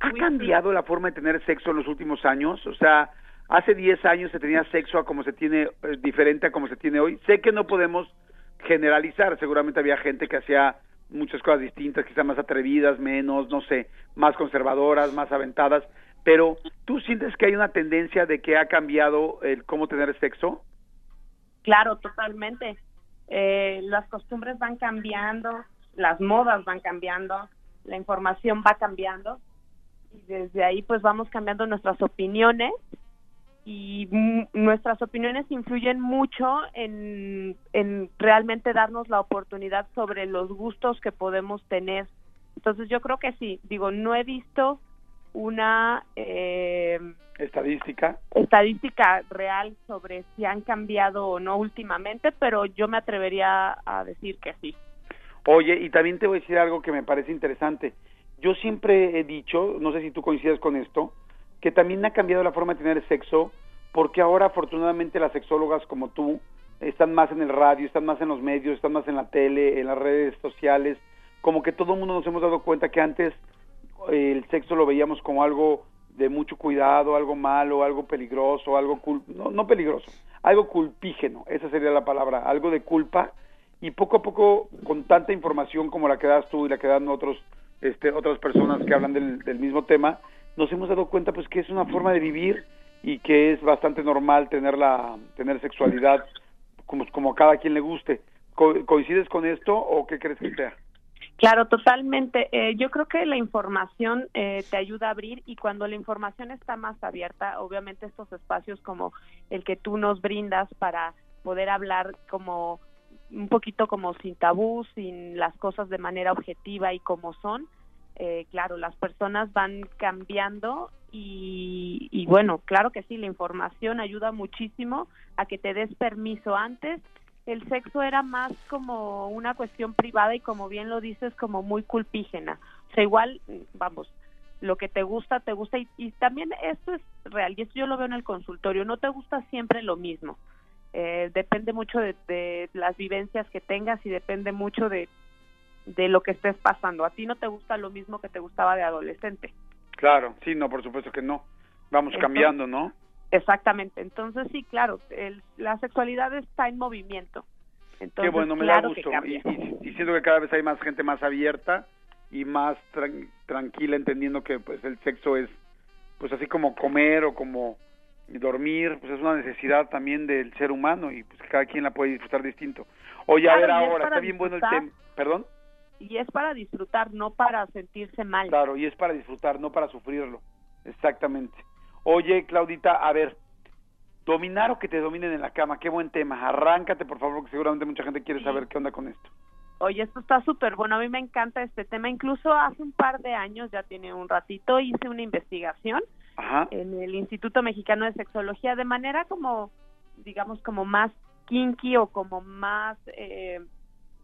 ¿Ha cambiado la forma de tener sexo en los últimos años? O sea, hace 10 años se tenía sexo a como se tiene, eh, diferente a como se tiene hoy. Sé que no podemos generalizar, seguramente había gente que hacía muchas cosas distintas, quizás más atrevidas, menos, no sé, más conservadoras, más aventadas, pero ¿tú sientes que hay una tendencia de que ha cambiado el cómo tener sexo? Claro, totalmente. Eh, las costumbres van cambiando, las modas van cambiando, la información va cambiando y desde ahí pues vamos cambiando nuestras opiniones y nuestras opiniones influyen mucho en, en realmente darnos la oportunidad sobre los gustos que podemos tener. Entonces yo creo que sí, digo, no he visto una eh, Estadística. estadística real sobre si han cambiado o no últimamente, pero yo me atrevería a decir que sí. Oye, y también te voy a decir algo que me parece interesante. Yo siempre he dicho, no sé si tú coincides con esto, que también ha cambiado la forma de tener sexo, porque ahora afortunadamente las sexólogas como tú están más en el radio, están más en los medios, están más en la tele, en las redes sociales, como que todo el mundo nos hemos dado cuenta que antes eh, el sexo lo veíamos como algo de mucho cuidado, algo malo, algo peligroso, algo cul no, no peligroso, algo culpígeno, esa sería la palabra, algo de culpa. Y poco a poco con tanta información como la que das tú y la que dan otros este, otras personas que hablan del, del mismo tema, nos hemos dado cuenta pues que es una forma de vivir y que es bastante normal tener la tener sexualidad como como a cada quien le guste. Co- ¿Coincides con esto o qué crees que sea? Claro, totalmente. Eh, yo creo que la información eh, te ayuda a abrir y cuando la información está más abierta, obviamente estos espacios como el que tú nos brindas para poder hablar como un poquito como sin tabú, sin las cosas de manera objetiva y como son, eh, claro, las personas van cambiando y, y bueno, claro que sí, la información ayuda muchísimo a que te des permiso antes el sexo era más como una cuestión privada y como bien lo dices, como muy culpígena. O sea, igual, vamos, lo que te gusta, te gusta y, y también esto es real y esto yo lo veo en el consultorio, no te gusta siempre lo mismo. Eh, depende mucho de, de las vivencias que tengas y depende mucho de, de lo que estés pasando. A ti no te gusta lo mismo que te gustaba de adolescente. Claro, sí, no, por supuesto que no. Vamos Entonces- cambiando, ¿no? Exactamente. Entonces sí, claro, el- la sexualidad está en movimiento. Entonces, Qué bueno, me claro da gusto. Y, y- y siento que cada vez hay más gente más abierta y más tran- tranquila, entendiendo que pues el sexo es, pues así como comer o como dormir, pues es una necesidad también del ser humano y pues cada quien la puede disfrutar distinto. Oye, a Claro, ver y es ahora, está bien bueno el tema. ¿Perdón? Y es para disfrutar, no para sentirse mal. Claro, y es para disfrutar, no para sufrirlo. Exactamente. Oye, Claudita, a ver, dominar o que te dominen en la cama, qué buen tema. Arráncate, por favor, porque seguramente mucha gente quiere Sí. saber qué onda con esto. Oye, esto está súper bueno, a mí me encanta este tema. Incluso hace un par de años, ya tiene un ratito, hice una investigación Ajá. en el Instituto Mexicano de Sexología de manera como, digamos, como más kinky o como más eh,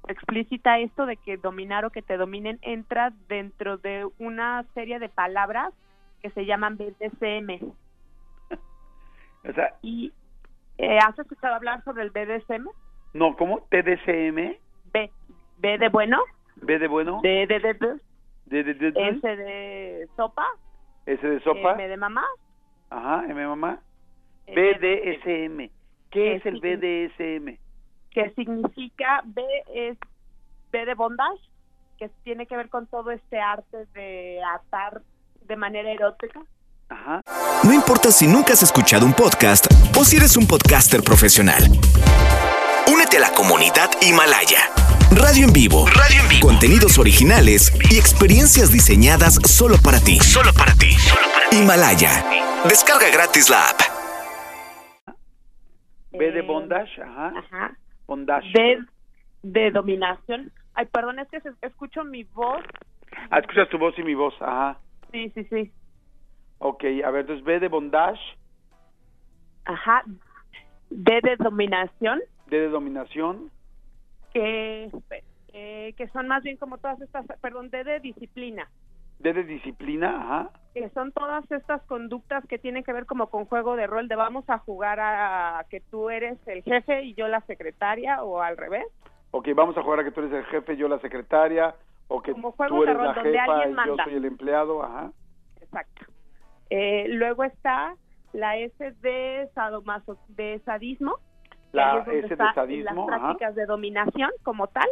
explícita esto de que dominar o que te dominen entra dentro de una serie de palabras que se llaman BDSM. O sea, ¿Y eh, has escuchado hablar sobre el BDSM? no, ¿cómo? TDCM, B, B de bueno, B de bueno, D de, de, de, D de, de- de- S de sopa, S de sopa, M de mamá, ajá, M mamá, de- BDSM. ¿Qué es el. BDSM? Que significa B es B de bondage, que tiene que ver con todo este arte de atar de manera erótica. Ajá. No importa si nunca has escuchado un podcast o si eres un podcaster profesional. Únete a la comunidad Himalaya. Radio en vivo. Radio en vivo. Contenidos originales y experiencias diseñadas solo para ti. Solo para ti. Himalaya. Descarga gratis la app. B de bondage, ajá. Ajá. Bondage. De, de dominación. Ay, perdón, es que se- escucho mi voz. Ah, escuchas tu voz y mi voz, ajá. Sí, sí, sí. Ok, a ver, entonces B de bondage, Ajá. D de dominación, D de dominación, que, eh, que son más bien como todas estas, perdón, D de disciplina, D de disciplina, ajá. que son todas estas conductas que tienen que ver como con juego de rol, de vamos a jugar a que tú eres el jefe y yo la secretaria, o al revés. Ok, vamos a jugar a que tú eres el jefe, yo la secretaria, o que Como tú de eres rol la donde jefa alguien y yo manda. soy el empleado, ajá. Exacto. Eh, luego está la S de, sadomaso, de sadismo. La S de sadismo, Las ajá. prácticas de dominación como tal.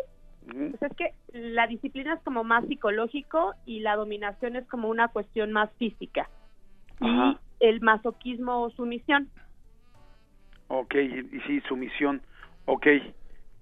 Pues es que la disciplina es como más psicológico y la dominación es como una cuestión más física. Ajá. Y el masoquismo o sumisión. Ok, y, y sí, sumisión, ok.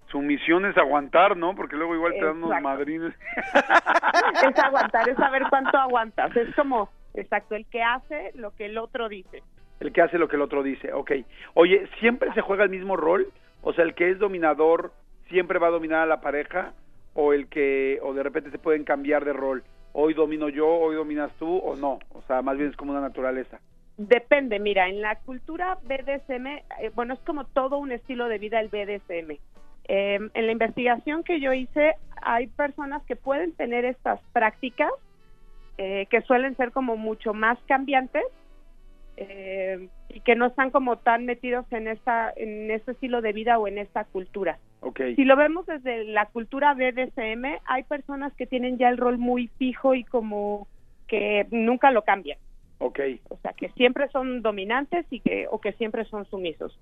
Sumisión es aguantar, ¿no? Porque luego igual te dan unos madrines. es aguantar, es saber cuánto aguantas. Es como, exacto, el que hace lo que el otro dice. El que hace lo que el otro dice, ok. Oye, ¿siempre se juega el mismo rol? O sea, el que es dominador siempre va a dominar a la pareja o el que, o de repente se pueden cambiar de rol. Hoy domino yo, hoy dominas tú o no. O sea, más bien es como una naturaleza. Depende, mira, en la cultura BDSM, eh, bueno, es como todo un estilo de vida el BDSM. Eh, en la investigación que yo hice, hay personas que pueden tener estas prácticas eh, que suelen ser como mucho más cambiantes eh, y que no están como tan metidos en esta en este estilo de vida o en esta cultura. Si lo vemos desde la cultura BDSM, hay personas que tienen ya el rol muy fijo y como que nunca lo cambian. O sea, que siempre son dominantes y que o que siempre son sumisos.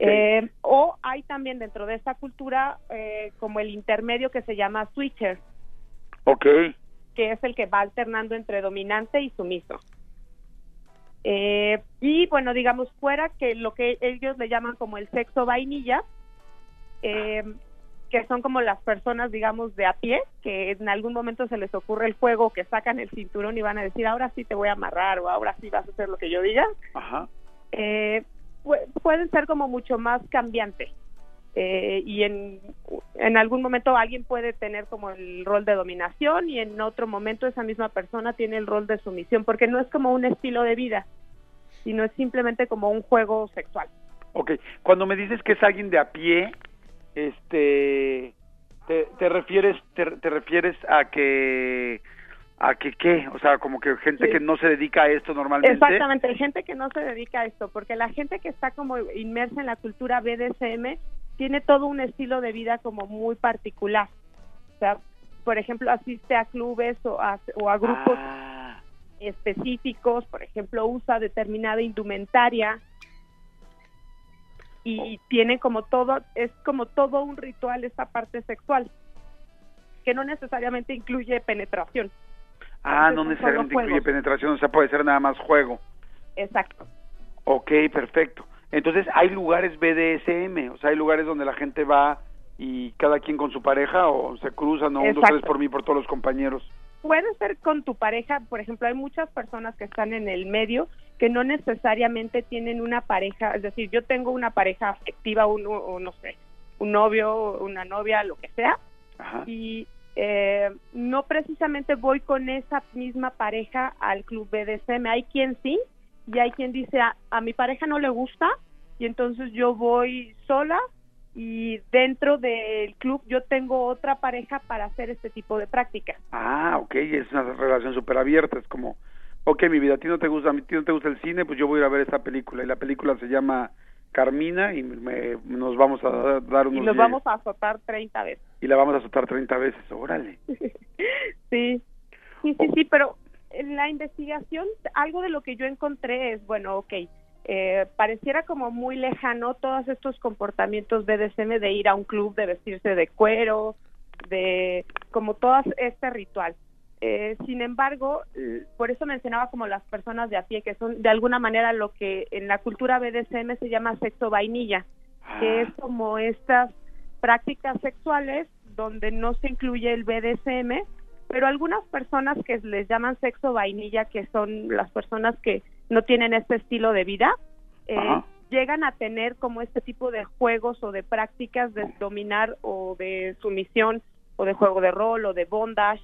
Eh, o hay también dentro de esta cultura eh, como el intermedio que se llama switcher, que es el que va alternando entre dominante y sumiso. Eh, y bueno, digamos, fuera que lo que ellos le llaman como el sexo vainilla, eh, que son como las personas, digamos, de a pie, que en algún momento se les ocurre el juego, que sacan el cinturón y van a decir, ahora sí te voy a amarrar o ahora sí vas a hacer lo que yo diga, Ajá. eh, pu- pueden ser como mucho más cambiantes. Eh, y en, en algún momento alguien puede tener como el rol de dominación y en otro momento esa misma persona tiene el rol de sumisión, porque no es como un estilo de vida, sino es simplemente como un juego sexual. Ok. Cuando me dices que es alguien de a pie, este, te, te refieres, te, te refieres a que, a que qué, o sea, como que gente Sí. que no se dedica a esto normalmente. Exactamente, gente que no se dedica a esto, porque la gente que está como inmersa en la cultura BDSM tiene todo un estilo de vida como muy particular. O sea, por ejemplo, asiste a clubes o a, o a grupos Ah, específicos, por ejemplo, usa determinada indumentaria y tiene como todo, es como todo un ritual esta parte sexual, que no necesariamente incluye penetración. ah, Entonces, no necesariamente incluye penetración, o sea, puede ser nada más juego. Exacto. Ok, perfecto. Entonces, hay lugares BDSM, o sea, hay lugares donde la gente va y cada quien con su pareja o se cruzan o un, dos, tres por mí, por todos los compañeros. Puede ser con tu pareja, por ejemplo, hay muchas personas que están en el medio que no necesariamente tienen una pareja, es decir, yo tengo una pareja afectiva, un, o no sé, un novio, una novia, lo que sea, Ajá. y eh, no precisamente voy con esa misma pareja al club BDSM. Hay quien sí y hay quien dice a, a mi pareja no le gusta y entonces yo voy sola y dentro del club yo tengo otra pareja para hacer este tipo de prácticas. Ah, ok, es una relación súper abierta, es como, ok, mi vida, a ti no te gusta, a ti no te gusta el cine, pues yo voy a ir a ver esta película, y la película se llama Carmina, y me- nos vamos a dar Y unos nos días- vamos a azotar 30 veces. y la vamos a azotar 30 veces, órale. Sí, sí, sí, sí, pero en la investigación algo de lo que yo encontré es, bueno, ok, eh, pareciera como muy lejano todos estos comportamientos BDSM de ir a un club, de vestirse de cuero, de como todo este ritual. Eh, sin embargo, por eso mencionaba como las personas de a pie, que son de alguna manera lo que en la cultura BDSM se llama sexo vainilla, que es como estas prácticas sexuales donde no se incluye el BDSM, pero algunas personas que les llaman sexo vainilla, que son las personas que no tienen este estilo de vida, eh, llegan a tener como este tipo de juegos o de prácticas de dominar o de sumisión o de juego de rol o de bondage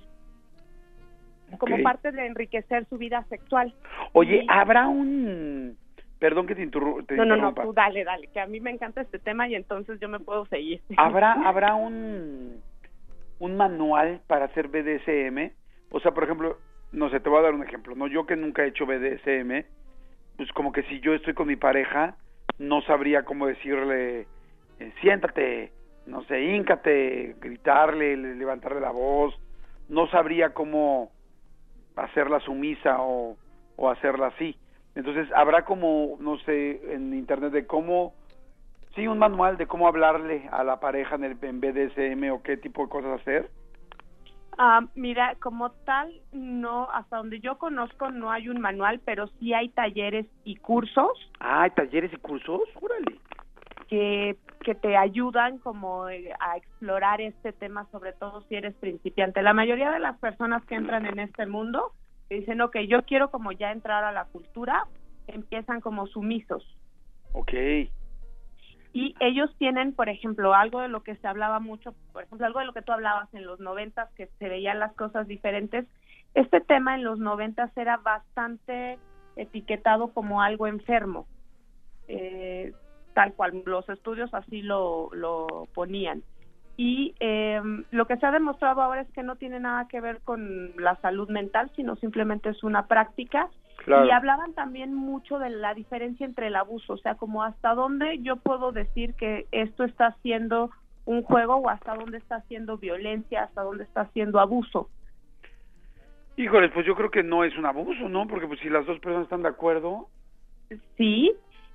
como parte de enriquecer su vida sexual. Oye, Y- ¿habrá un... Perdón que te, interru- te no, no, no, interrumpa. tú dale, dale, que a mí me encanta este tema y entonces yo me puedo seguir. ¿Habrá, habrá un, un manual para hacer BDSM? O sea, por ejemplo, no sé, te voy a dar un ejemplo, ¿no? Yo que nunca he hecho BDSM, pues como que si yo estoy con mi pareja, no sabría cómo decirle, eh, siéntate, no sé, híncate, gritarle, le- levantarle la voz, no sabría cómo hacerla sumisa o, o hacerla así. Entonces, habrá como, no sé, en internet de cómo Sí, un manual de cómo hablarle a la pareja en el en BDSM o qué tipo de cosas hacer. Ah, mira, como tal, no, hasta donde yo conozco no hay un manual, pero sí hay talleres y cursos Ah, ¿hay talleres y cursos, órale. que, que te ayudan como eh, a explorar este tema, sobre todo si eres principiante. La mayoría de las personas que entran en este mundo dicen, ok, yo quiero como ya entrar a la cultura, empiezan como sumisos. Ok. Y ellos tienen, por ejemplo, algo de lo que se hablaba mucho, por ejemplo, algo de lo que tú hablabas en los noventas, que se veían las cosas diferentes. Este tema en los noventas era bastante etiquetado como algo enfermo, eh, tal cual, los estudios así lo, lo ponían. Y eh, lo que se ha demostrado ahora es que no tiene nada que ver con la salud mental, sino simplemente es una práctica Claro. y hablaban también mucho de la diferencia entre el abuso, o sea, como hasta dónde yo puedo decir que esto está siendo un juego o hasta dónde está siendo violencia, hasta dónde está siendo abuso. Híjoles, pues yo creo que no es un abuso, ¿no? Porque pues si las dos personas están de acuerdo. Sí,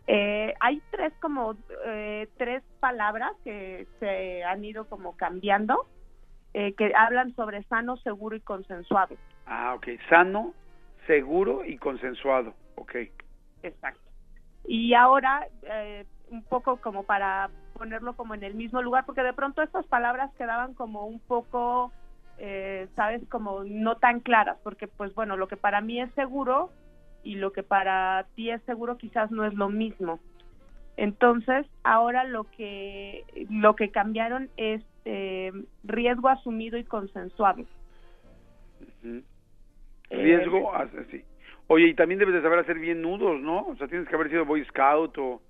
eh, hay tres como eh, tres palabras que se han ido como cambiando, eh, que hablan sobre sano, seguro y consensuado. Ah, ok. Sano, seguro y consensuado. Ok. Exacto. Y ahora, eh, un poco como para ponerlo como en el mismo lugar, porque de pronto estas palabras quedaban como un poco, eh, sabes, como no tan claras, porque pues bueno, lo que para mí es seguro y lo que para ti es seguro quizás no es lo mismo. Entonces, ahora lo que lo que cambiaron es eh, riesgo asumido y consensuado. Eh, Riesgo, ah, sí. Oye, y también debes de saber hacer bien nudos, ¿no? O sea, tienes que haber sido Boy Scout o,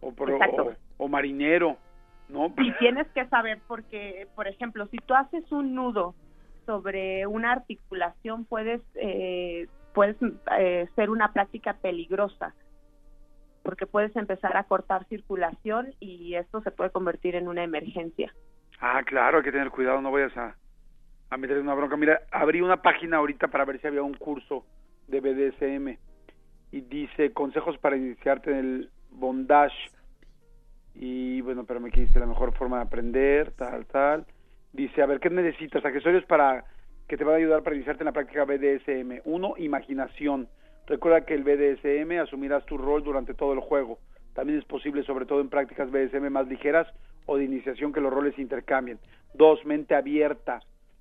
o, pro- Exacto. o, o marinero, ¿no? Y tienes que saber porque, por ejemplo, si tú haces un nudo sobre una articulación, puedes, eh, puedes eh, ser una práctica peligrosa porque puedes empezar a cortar circulación y esto se puede convertir en una emergencia. Ah, claro, hay que tener cuidado, no vayas a, a meter una bronca. Mira, abrí una página ahorita para ver si había un curso de BDSM y dice consejos para iniciarte en el bondage. Y bueno, pero me dice la mejor forma de aprender, tal, tal. Dice, a ver, ¿qué necesitas? Accesorios para que te van a ayudar para iniciarte en la práctica BDSM. Uno, imaginación. Recuerda que el BDSM asumirás tu rol durante todo el juego. También es posible, sobre todo en prácticas BDSM más ligeras o de iniciación, que los roles intercambien. Dos, mente abierta.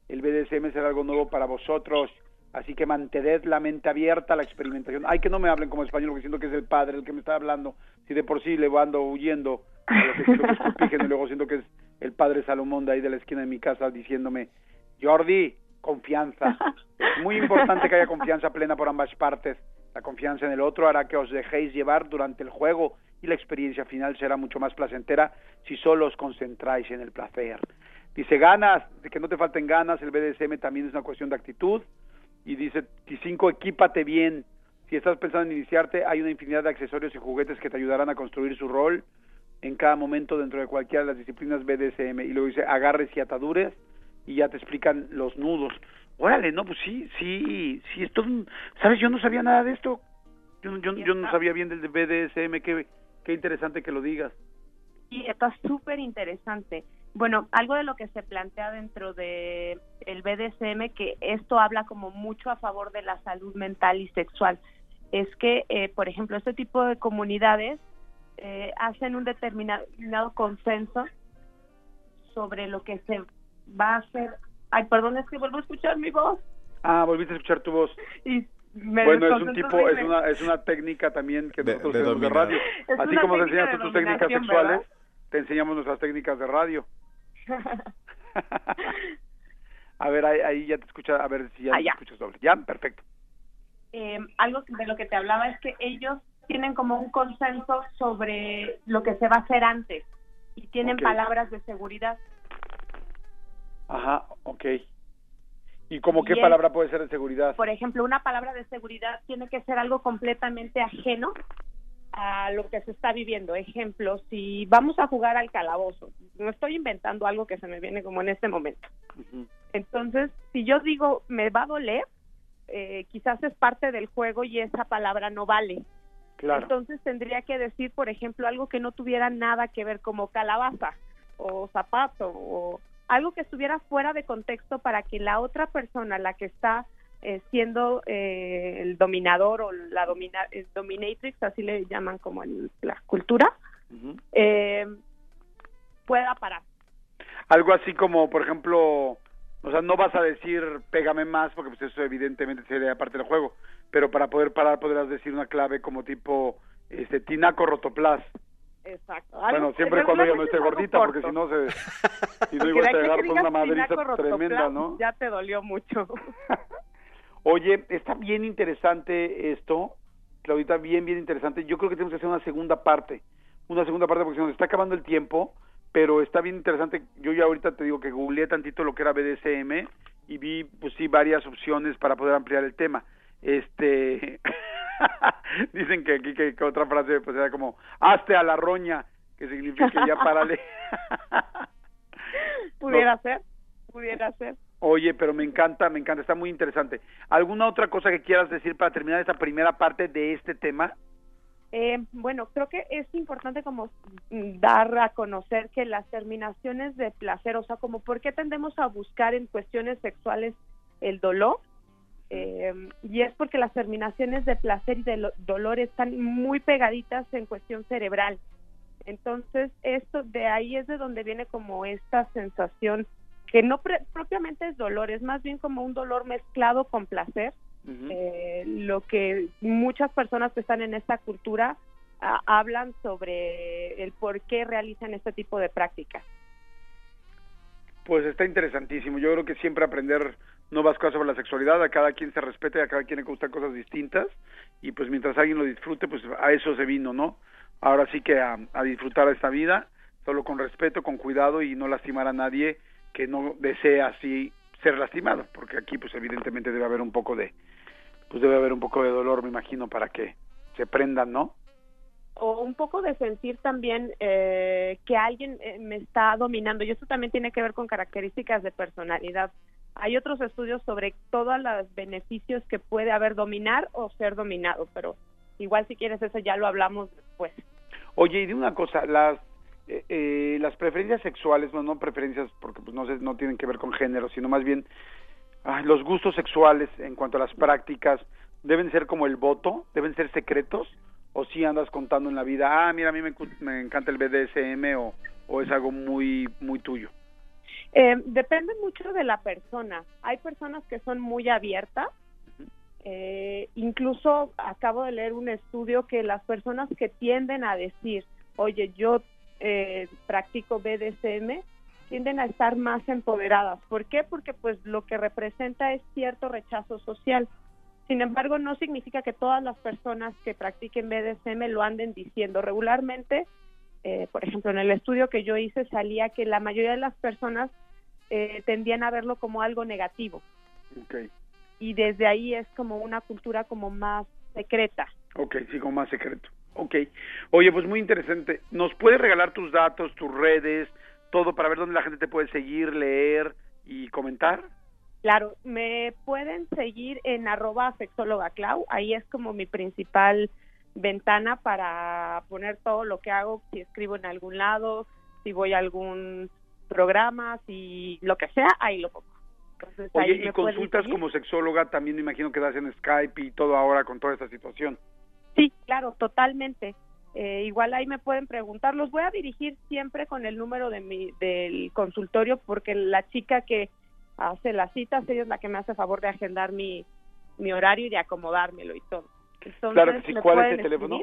El BDSM será algo nuevo para vosotros, así que mantened la mente abierta a la experimentación. Ay, que no me hablen como español, porque siento que es el padre el que me está hablando. Si de por sí le ando huyendo a lo que que es y luego siento que es el padre Salomón de ahí de la esquina de mi casa diciéndome, Jordi, confianza. Es muy importante que haya confianza plena por ambas partes. La confianza en el otro hará que os dejéis llevar durante el juego y la experiencia final será mucho más placentera si solo os concentráis en el placer. Dice ganas, de que no te falten ganas, el BDSM también es una cuestión de actitud. Y dice, y cinco, equípate bien. Si estás pensando en iniciarte, hay una infinidad de accesorios y juguetes que te ayudarán a construir su rol en cada momento dentro de cualquiera de las disciplinas BDSM. Y luego dice agarres y ataduras y ya te explican los nudos. Órale, no, pues sí, sí, sí, esto, ¿sabes? Yo no sabía nada de esto. Yo, yo, yo no sabía bien del BDSM, qué, qué interesante que lo digas. Y está súper interesante. Bueno, algo de lo que se plantea dentro de el BDSM, que esto habla como mucho a favor de la salud mental y sexual, es que, eh, por ejemplo, este tipo de comunidades eh, hacen un determinado consenso sobre lo que se va a ser... Ay, perdón, es que vuelvo a escuchar mi voz. Ah, volviste a escuchar tu voz. Y me bueno, es un tipo, es una, es una técnica también que De- nosotros de tenemos de dominar. radio. Es Así como te enseñas tus técnicas sexuales, ¿verdad? te enseñamos nuestras técnicas de radio. a ver, ahí, ahí ya te escucha, a ver si ya Ah, te ya. escuchas doble. Ya, perfecto. eh, algo de lo que te hablaba es que ellos tienen como un consenso sobre lo que se va a hacer antes y tienen palabras de seguridad. Ajá, ok. ¿Y como qué es- palabra puede ser de seguridad? Por ejemplo, una palabra de seguridad tiene que ser algo completamente ajeno a lo que se está viviendo. Ejemplo, si vamos a jugar al calabozo, no estoy inventando algo que se me viene como en este momento. Entonces, si yo digo me va a doler, eh, quizás es parte del juego y esa palabra no vale. Claro. Entonces tendría que decir, por ejemplo, algo que no tuviera nada que ver como calabaza o zapato o algo que estuviera fuera de contexto para que la otra persona, la que está eh, siendo eh, el dominador o la domina, el dominatrix, así le llaman como en la cultura, eh, pueda parar. Algo así como, por ejemplo, o sea, no vas a decir pégame más porque pues eso evidentemente sería parte del juego, pero para poder parar podrás decir una clave como tipo este tinaco rotoplas. Exacto. Bueno, Algo- siempre cuando ella no esté gordita porque si no se si no de a llegar con una madriza tremenda, ¿no? Ya te dolió mucho. Oye, está bien interesante esto, Claudita, bien, bien interesante. Yo creo que tenemos que hacer una segunda parte, una segunda parte porque se nos está acabando el tiempo, pero está bien interesante. Yo ya ahorita te digo que googleé tantito lo que era BDSM y vi, pues sí, varias opciones para poder ampliar el tema. Este, dicen que aquí que, que otra frase pues era como, hazte a la roña, que significa ya párale. pudiera ser, pudiera ser. Oye, pero me encanta, me encanta, está muy interesante. ¿Alguna otra cosa que quieras decir para terminar esta primera parte de este tema? Eh, bueno, creo que es importante como dar a conocer que las terminaciones de placer, o sea, como por qué tendemos a buscar en cuestiones sexuales el dolor, eh, y es porque las terminaciones de placer y de lo- dolor están muy pegaditas en cuestión cerebral. Entonces, esto de ahí es de donde viene como esta sensación que no pre- propiamente es dolor, es más bien como un dolor mezclado con placer, eh, lo que muchas personas que están en esta cultura ah, hablan sobre el por qué realizan este tipo de prácticas. Pues está interesantísimo. Yo creo que siempre aprender nuevas cosas sobre la sexualidad, a cada quien se respete, a cada quien le gustan cosas distintas y pues mientras alguien lo disfrute, pues a eso se vino, ¿no? Ahora sí que a, a disfrutar esta vida, solo con respeto, con cuidado y no lastimar a nadie que no desea así ser lastimado, porque aquí pues evidentemente debe haber un poco de pues debe haber un poco de dolor, me imagino, para que se prendan, ¿no? O un poco de sentir también eh, que alguien eh, me está dominando, y eso también tiene que ver con características de personalidad. Hay otros estudios sobre todos los beneficios que puede haber dominar o ser dominado, pero igual si quieres eso ya lo hablamos después. Oye, y de una cosa, las eh, eh, las preferencias sexuales, bueno, no preferencias porque pues no sé, no tienen que ver con género, sino más bien ay, los gustos sexuales en cuanto a las prácticas deben ser como el voto, deben ser secretos o si andas contando en la vida, ah, mira, a mí me encanta el BDSM o, o es algo muy muy tuyo. Eh, depende mucho de la persona. Hay personas que son muy abiertas. Eh, incluso acabo de leer un estudio que las personas que tienden a decir, oye, yo eh, practico BDSM, tienden a estar más empoderadas. ¿Por qué? Porque pues lo que representa es cierto rechazo social. Sin embargo, no significa que todas las personas que practiquen BDSM lo anden diciendo. Regularmente, eh, por ejemplo, en el estudio que yo hice salía que la mayoría de las personas eh, tendían a verlo como algo negativo Okay. y desde ahí es como una cultura como más secreta. Ok, sigo más secreto. Ok. Oye, pues muy interesante. ¿Nos puedes regalar tus datos, tus redes, todo para ver dónde la gente te puede seguir, leer y comentar? Claro, me pueden seguir en arroba sexóloga Clau, ahí es como mi principal ventana para poner todo lo que hago, si escribo en algún lado, si voy a algún programa, si lo que sea, ahí lo pongo. Entonces, ahí Oye, y consultas como sexóloga también me imagino que das en Skype y todo ahora con toda esta situación. Sí, claro, totalmente. eh, igual ahí me pueden preguntar. Los voy a dirigir siempre con el número de mi, del consultorio porque la chica que hace las citas, ella es la que me hace favor de agendar mi, mi horario y de acomodármelo y todo. Entonces, Claro que sí. ¿Cuál es el teléfono?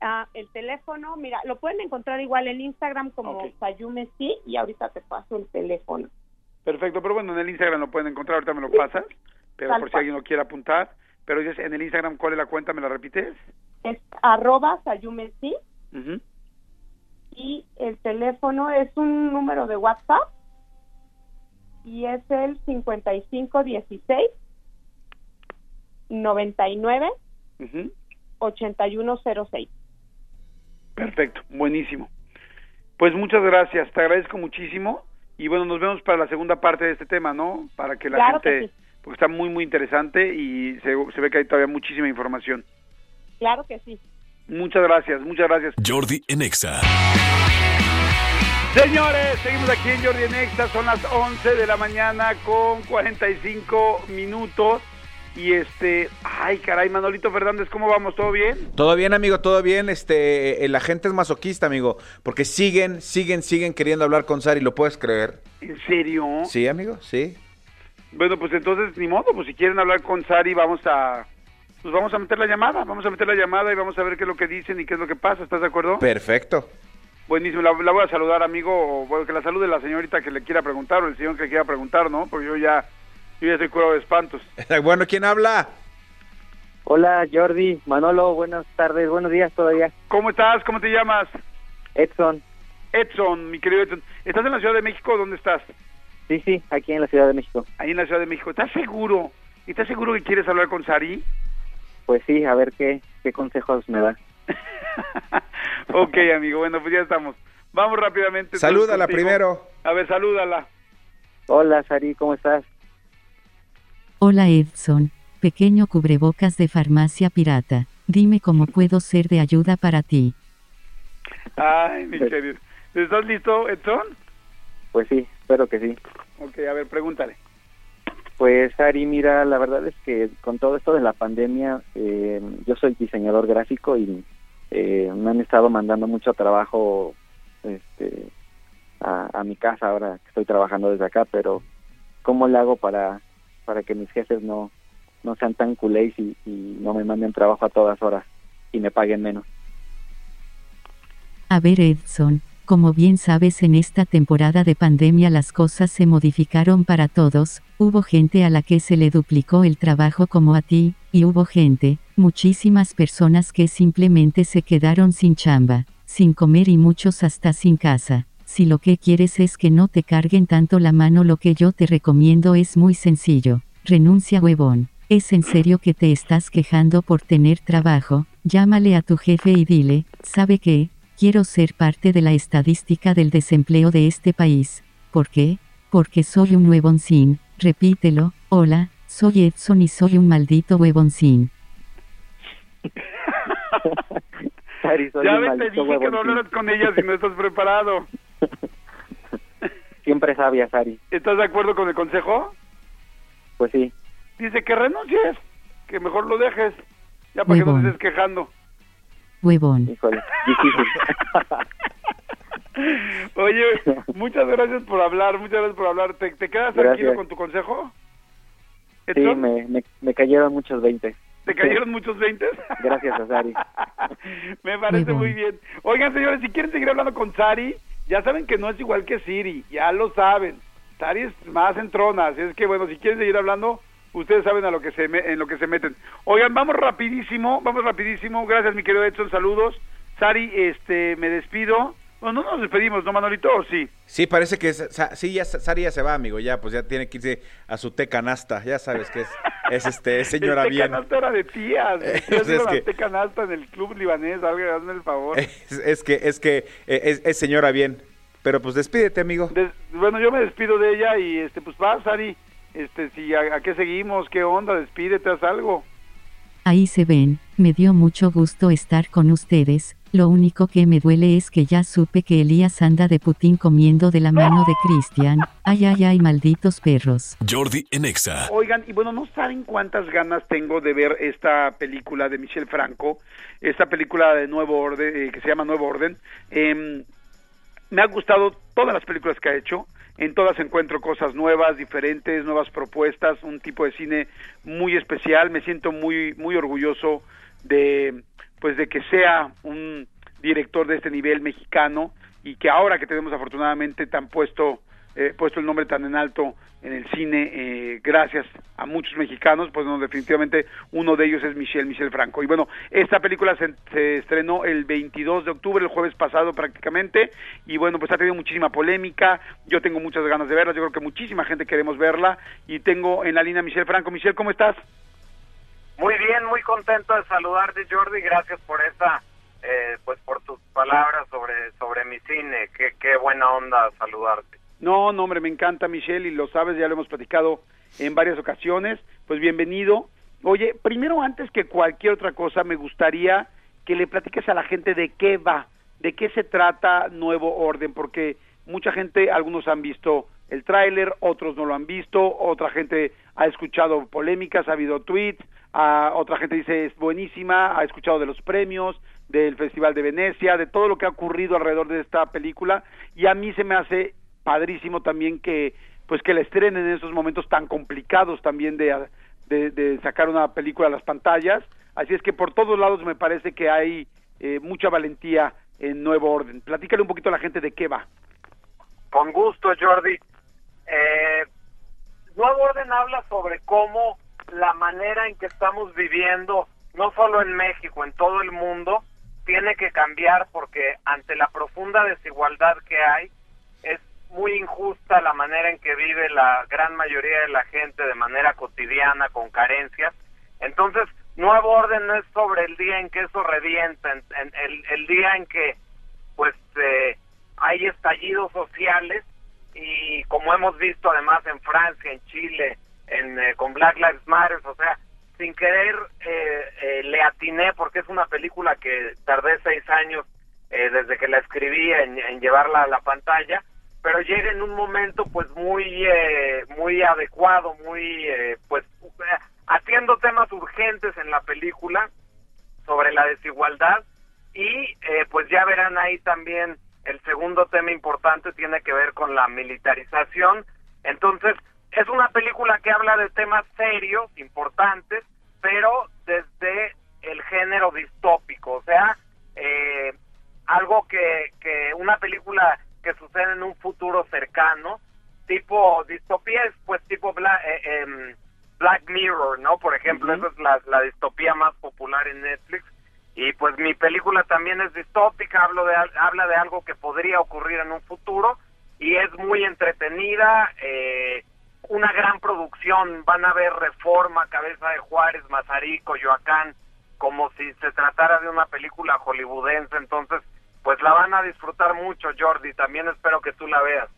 Ah, el teléfono, mira, lo pueden encontrar igual en Instagram como. Sayume sí y ahorita te paso el teléfono. Perfecto, pero bueno, en el Instagram lo pueden encontrar, ahorita me lo pasas, pero Tal por si alguien lo quiere apuntar. Pero dices, en el Instagram, ¿cuál es la cuenta? ¿Me la repites? Es arroba Sayume sí Ujú. y el teléfono es un número de WhatsApp y es el 5516 99 Ujú. 8106. Perfecto, buenísimo. Pues muchas gracias, te agradezco muchísimo y bueno, nos vemos para la segunda parte de este tema, ¿no? Para que la Claro que gente, sí. Porque está muy, muy interesante y se, se ve que hay todavía muchísima información. Claro que sí. Muchas gracias, muchas gracias. Jordi en Exa. Señores, seguimos aquí en Jordi en Exa, son las 11 de la mañana con 45 minutos y este, ay caray, Manolito Fernández, ¿cómo vamos? ¿Todo bien? Todo bien, amigo, todo bien. Este, eh, la gente es masoquista, amigo, porque siguen, siguen, siguen queriendo hablar con Sari, ¿lo puedes creer? ¿En serio? Sí, amigo, sí. Bueno, pues entonces, ni modo, pues si quieren hablar con Sari, vamos a, pues vamos a meter la llamada, vamos a meter la llamada y vamos a ver qué es lo que dicen y qué es lo que pasa, ¿estás de acuerdo? Perfecto. Buenísimo, la, la voy a saludar, amigo, o bueno, que la salude la señorita que le quiera preguntar o el señor que le quiera preguntar, ¿no? Porque yo ya, yo ya estoy curado de espantos. bueno, ¿quién habla? Hola Jordi, Manolo, buenas tardes, buenos días todavía. ¿Cómo estás? ¿Cómo te llamas? Edson, Edson, mi querido Edson. ¿Estás en la Ciudad de México? ¿Dónde estás? Sí, sí, aquí en la Ciudad de México. Ahí en la Ciudad de México. ¿Estás seguro? ¿Estás seguro que quieres hablar con Sari? Pues sí, a ver qué, qué consejos me da. ok, amigo, bueno, pues ya estamos. Vamos rápidamente. Salúdala contigo. primero. A ver, salúdala. Hola Sari, ¿cómo estás? Hola Edson, pequeño cubrebocas de farmacia pirata. Dime cómo puedo ser de ayuda para ti. Ay, mi querido. ¿Estás listo, Edson? Pues sí, espero que sí. Ok, a ver, pregúntale. Pues Sari, mira, la verdad es que con todo esto de la pandemia, eh, yo soy diseñador gráfico y eh, me han estado mandando mucho trabajo este, a, a mi casa ahora que estoy trabajando desde acá, pero ¿cómo le hago para, para que mis jefes no, no sean tan culés y, y no me manden trabajo a todas horas y me paguen menos? A ver Edson, como bien sabes en esta temporada de pandemia las cosas se modificaron para todos, hubo gente a la que se le duplicó el trabajo como a ti, y hubo gente, muchísimas personas que simplemente se quedaron sin chamba, sin comer y muchos hasta sin casa. Si lo que quieres es que no te carguen tanto la mano lo que yo te recomiendo es muy sencillo, renuncia huevón. ¿Es en serio que te estás quejando por tener trabajo? Llámale a tu jefe y dile, ¿sabe qué? Quiero ser parte de la estadística del desempleo de este país. ¿Por qué? Porque soy un huevoncín. Repítelo. Hola, soy Edson y soy un maldito huevoncín. Sari, soy ya un ves, te dije que no huevoncín. hablaras con ella si no estás preparado. Siempre sabia, Sari. ¿Estás de acuerdo con el consejo? Pues sí. Dice que renuncies, que mejor lo dejes. Ya para que no estés quejando. Huevón. Híjole, difícil. Oye, muchas gracias por hablar, muchas gracias por hablar. ¿Te, te quedas Gracias. tranquilo con tu consejo? Sí, me, me, me cayeron muchos 20. ¿Te cayeron muchos 20? Gracias a Sari. Me parece Huevón. muy bien. Oigan, señores, si quieren seguir hablando con Sari, ya saben que no es igual que Siri, ya lo saben. Sari es más entrona, así es que bueno, si quieren seguir hablando, ustedes saben a lo que se me- en lo que se meten. Oigan, vamos rapidísimo, vamos rapidísimo. Gracias, mi querido Edson, saludos. Sari, este, me despido. Bueno, no nos despedimos, ¿no, Manolito? ¿O sí? Sí, parece que sí, ya Sa- Sari ya se va, amigo, ya, pues ya tiene que irse a su té canasta, ya sabes que es, es este, es señora el bien. canasta era de tías. Eh, es que- té canasta en el club libanés, algo, hazme el favor. Es, es que, es que, eh, es, es señora bien. Pero pues despídete, amigo. Des- bueno, yo me despido de ella y este pues va, Sari, este si a, a qué seguimos, qué onda, despídete, haz algo. Ahí se ven, me dio mucho gusto estar con ustedes, lo único que me duele es que ya supe que Elías anda de Putin comiendo de la mano de Cristian. Ay, ay, ay, malditos perros. Jordi en Exa. Oigan, y bueno, no saben cuántas ganas tengo de ver esta película de Michel Franco, esta película de Nuevo Orden, eh, que se llama Nuevo Orden. Em, me ha gustado todas las películas que ha hecho. En todas encuentro cosas nuevas, diferentes, nuevas propuestas, un tipo de cine muy especial. Me siento muy, muy orgulloso de, pues, de que sea un director de este nivel mexicano y que ahora que tenemos afortunadamente tan puesto, eh, puesto el nombre tan en alto en el cine, eh, gracias a muchos mexicanos, pues no, definitivamente uno de ellos es Michel, Michel Franco. Y bueno, esta película se, se estrenó el 22 de octubre, el jueves pasado prácticamente, y bueno, pues ha tenido muchísima polémica, yo tengo muchas ganas de verla, yo creo que muchísima gente queremos verla, y tengo en la línea a Michel Franco. Michel, ¿cómo estás? Muy bien, muy contento de saludarte, Jordi. Gracias por esta, eh, pues por tus palabras sobre sobre mi cine. Qué, qué buena onda saludarte. No, no, hombre, me encanta Michelle y lo sabes, ya lo hemos platicado en varias ocasiones. Pues bienvenido. Oye, primero antes que cualquier otra cosa, me gustaría que le platiques a la gente de qué va, de qué se trata Nuevo Orden, porque mucha gente, algunos han visto el tráiler, otros no lo han visto, otra gente ha escuchado polémicas, ha habido tweets, a otra gente dice es buenísima, ha escuchado de los premios, del Festival de Venecia, de todo lo que ha ocurrido alrededor de esta película y a mí se me hace padrísimo también que pues que la estrenen en esos momentos tan complicados también de, de, de sacar una película a las pantallas, así es que por todos lados me parece que hay eh, mucha valentía en Nuevo Orden. Platícale un poquito a la gente de qué va. Con gusto, Jordi. Eh, Nuevo Orden habla sobre cómo la manera en que estamos viviendo, no solo en México, en todo el mundo, tiene que cambiar porque ante la profunda desigualdad que hay, es muy injusta la manera en que vive la gran mayoría de la gente de manera cotidiana, con carencias. Entonces, nuevo orden no es sobre el día en que eso revienta, en, el, día en que pues eh, hay estallidos sociales y como hemos visto además en Francia, en Chile, en, eh, con Black Lives Matter, o sea, sin querer eh, eh, le atiné porque es una película que tardé seis años eh, desde que la escribí en, llevarla a la pantalla, pero llega en un momento pues muy eh, muy adecuado, muy eh, pues haciendo temas urgentes en la película sobre la desigualdad y pues ya verán ahí también el segundo tema importante tiene que ver con la militarización. Entonces, es una película que habla de temas serios, importantes, pero desde el género distópico, o sea, eh, algo que, que una película que sucede en un futuro cercano, tipo distopía es pues tipo Black, eh, eh, Black Mirror, ¿no? Por ejemplo, uh -huh. esa es la, la distopía más popular en Netflix y pues mi película también es distópica, hablo de, habla de algo que podría ocurrir en un futuro y es muy entretenida, eh, una gran producción, van a ver Reforma, Cabeza de Juárez, Mazarico, Yoacán, como si se tratara de una película hollywoodense, entonces pues la van a disfrutar mucho Jordi, también espero que tú la veas.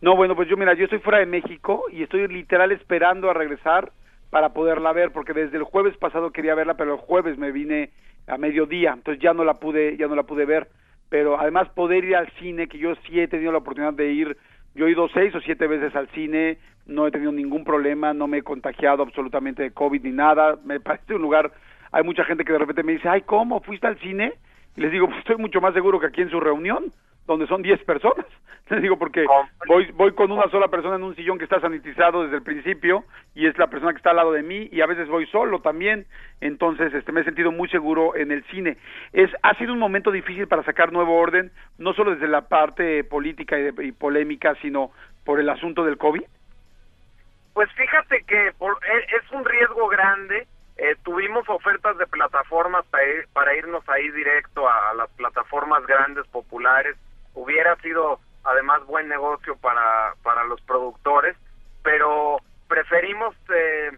No, bueno, pues yo mira, yo estoy fuera de México y estoy literal esperando a regresar para poderla ver, porque desde el jueves pasado quería verla, pero el jueves me vine a mediodía, entonces ya no la pude, ya no la pude ver, pero además poder ir al cine, que yo sí he tenido la oportunidad de ir, yo he ido seis o siete veces al cine, no he tenido ningún problema, no me he contagiado absolutamente de COVID ni nada, me parece un lugar, hay mucha gente que de repente me dice, ay, ¿cómo? ¿Fuiste al cine? Les digo, pues estoy mucho más seguro que aquí en su reunión, donde son 10 personas. Les digo, porque voy, voy con una sola persona en un sillón que está sanitizado desde el principio y es la persona que está al lado de mí y a veces voy solo también. Entonces, este, me he sentido muy seguro en el cine. Es, ha sido un momento difícil para sacar nuevo orden, no solo desde la parte política y, de, y polémica, sino por el asunto del COVID. Pues fíjate que por, es un riesgo grande. Eh, tuvimos ofertas de plataformas para, ir, para irnos ahí directo a, las plataformas grandes, populares. Hubiera sido además buen negocio para, para los productores, pero preferimos eh,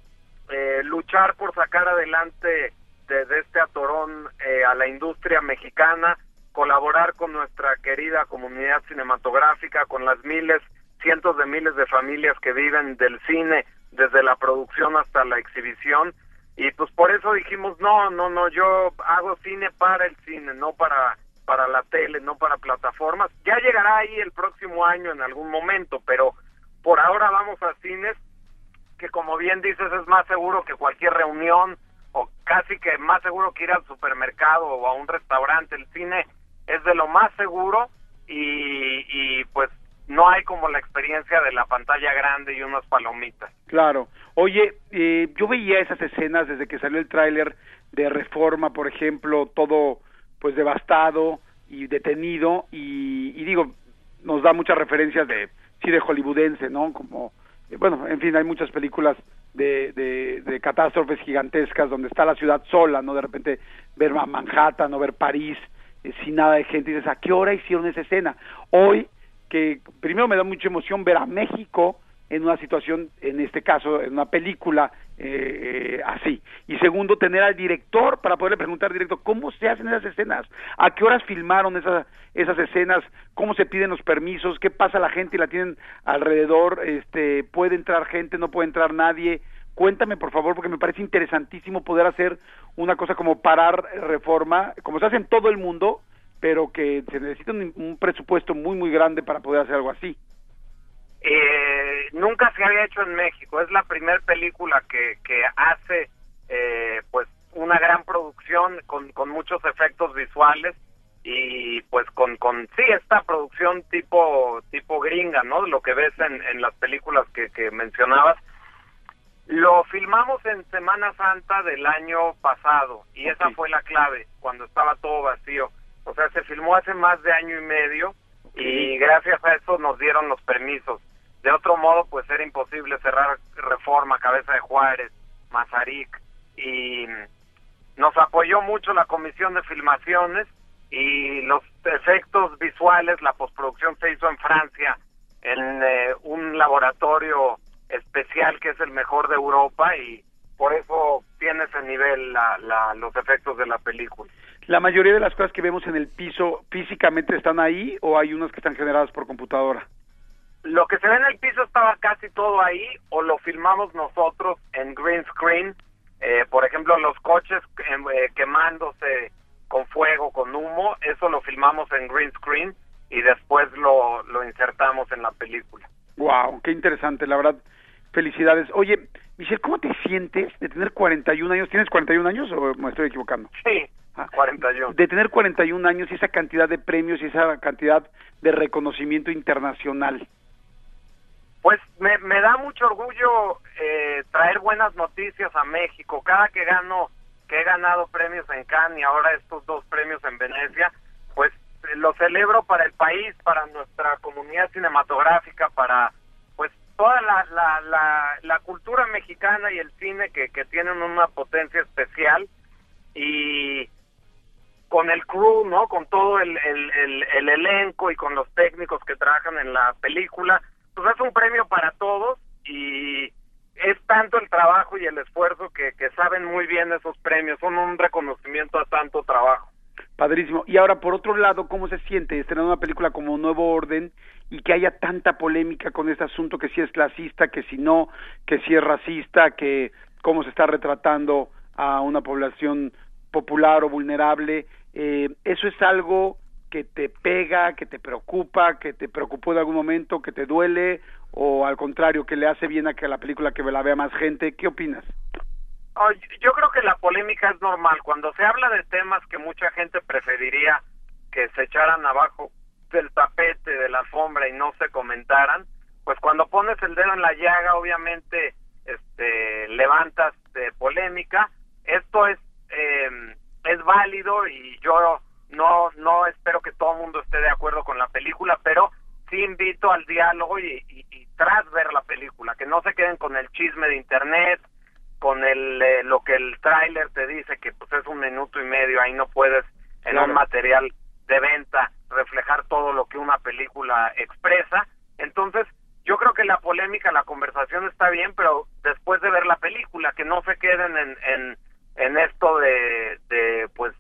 eh, luchar por sacar adelante desde este atorón eh, a la industria mexicana, colaborar con nuestra querida comunidad cinematográfica, con las miles, cientos de miles de familias que viven del cine desde la producción hasta la exhibición y pues por eso dijimos, no, no, no, yo hago cine para el cine, no para para la tele, no para plataformas. Ya llegará ahí el próximo año en algún momento, pero por ahora vamos a cines que como bien dices es más seguro que cualquier reunión o casi que más seguro que ir al supermercado o a un restaurante. El cine es de lo más seguro y, y pues no hay como la experiencia de la pantalla grande y unas palomitas. Claro. Oye, eh, yo veía esas escenas desde que salió el tráiler de Reforma, por ejemplo, todo pues devastado y detenido y, y digo, nos da muchas referencias de sí de hollywoodense, ¿no? Como eh, bueno, en fin, hay muchas películas de, de, catástrofes gigantescas donde está la ciudad sola, ¿no? De repente ver Manhattan o ver París eh, sin nada de gente y dices, ¿a qué hora hicieron esa escena? Hoy que primero me da mucha emoción ver a México en una situación, en este caso, en una película eh, eh, así. Y segundo, tener al director para poderle preguntar directo cómo se hacen esas escenas, a qué horas filmaron esas, esas escenas, cómo se piden los permisos, qué pasa la gente y la tienen alrededor, este, puede entrar gente, no puede entrar nadie. Cuéntame, por favor, porque me parece interesantísimo poder hacer una cosa como parar reforma, como se hace en todo el mundo, pero que se necesita un, un presupuesto muy, muy grande para poder hacer algo así. Eh, nunca se había hecho en México, es la primera película que, que hace eh, pues una gran producción con, con muchos efectos visuales y pues con, con sí esta producción tipo tipo gringa, ¿no? Lo que ves en, en las películas que, que mencionabas. Lo filmamos en Semana Santa del año pasado y esa fue la clave, cuando estaba todo vacío. O sea, se filmó hace más de año y medio y gracias a eso nos dieron los permisos. De otro modo, pues era imposible cerrar Reforma, Cabeza de Juárez, Mazarik y nos apoyó mucho la Comisión de Filmaciones y los efectos visuales, la postproducción se hizo en Francia, en eh, un laboratorio especial que es el mejor de Europa y por eso tiene ese nivel la, la, los efectos de la película. La mayoría de las cosas que vemos en el piso físicamente están ahí o hay unas que están generadas por computadora. Lo que se ve en el piso estaba casi todo ahí o lo filmamos nosotros en green screen. Eh, por ejemplo, los coches eh, quemándose con fuego, con humo, eso lo filmamos en green screen y después lo, lo insertamos en la película. Wow, qué interesante, la verdad. Felicidades. Oye, Michelle, ¿cómo te sientes de tener 41 años? ¿Tienes 41 años o me estoy equivocando? Sí, 41. De tener 41 años y esa cantidad de premios y esa cantidad de reconocimiento internacional. Pues me, me da mucho orgullo eh, traer buenas noticias a México. Cada que gano, que he ganado premios en Cannes y ahora estos dos premios en Venecia, pues eh, lo celebro para el país, para nuestra comunidad cinematográfica, para toda la, la, la, la cultura mexicana y el cine que, que tienen una potencia especial y con el crew, ¿no? Con todo el, el, el, el elenco y con los técnicos que trabajan en la película, pues es un premio para todos y es tanto el trabajo y el esfuerzo que, que saben muy bien esos premios, son un reconocimiento a tanto trabajo. Padrísimo. Y ahora, por otro lado, ¿cómo se siente estrenar una película como Nuevo Orden y que haya tanta polémica con este asunto, que si es clasista, que si no, que si es racista, que cómo se está retratando a una población popular o vulnerable? Eh, ¿Eso es algo que te pega, que te preocupa, que te preocupó en algún momento, que te duele, o al contrario, que le hace bien a que la película que la vea más gente? ¿Qué opinas? Yo creo que la polémica es normal. Cuando se habla de temas que mucha gente preferiría que se echaran abajo del tapete, de la alfombra y no se comentaran, pues cuando pones el dedo en la llaga, obviamente este, levantas de polémica. Esto es eh, es válido y yo no no espero que todo el mundo esté de acuerdo con la película, pero sí invito al diálogo y tras ver la película, que no se queden con el chisme de internet, con el eh, lo que el tráiler te dice que pues es un minuto y medio, ahí no puedes en Claro. un material de venta reflejar todo lo que una película expresa. Entonces, yo creo que la polémica, la conversación está bien, pero después de ver la película, que no se queden en, en, en esto de, de pues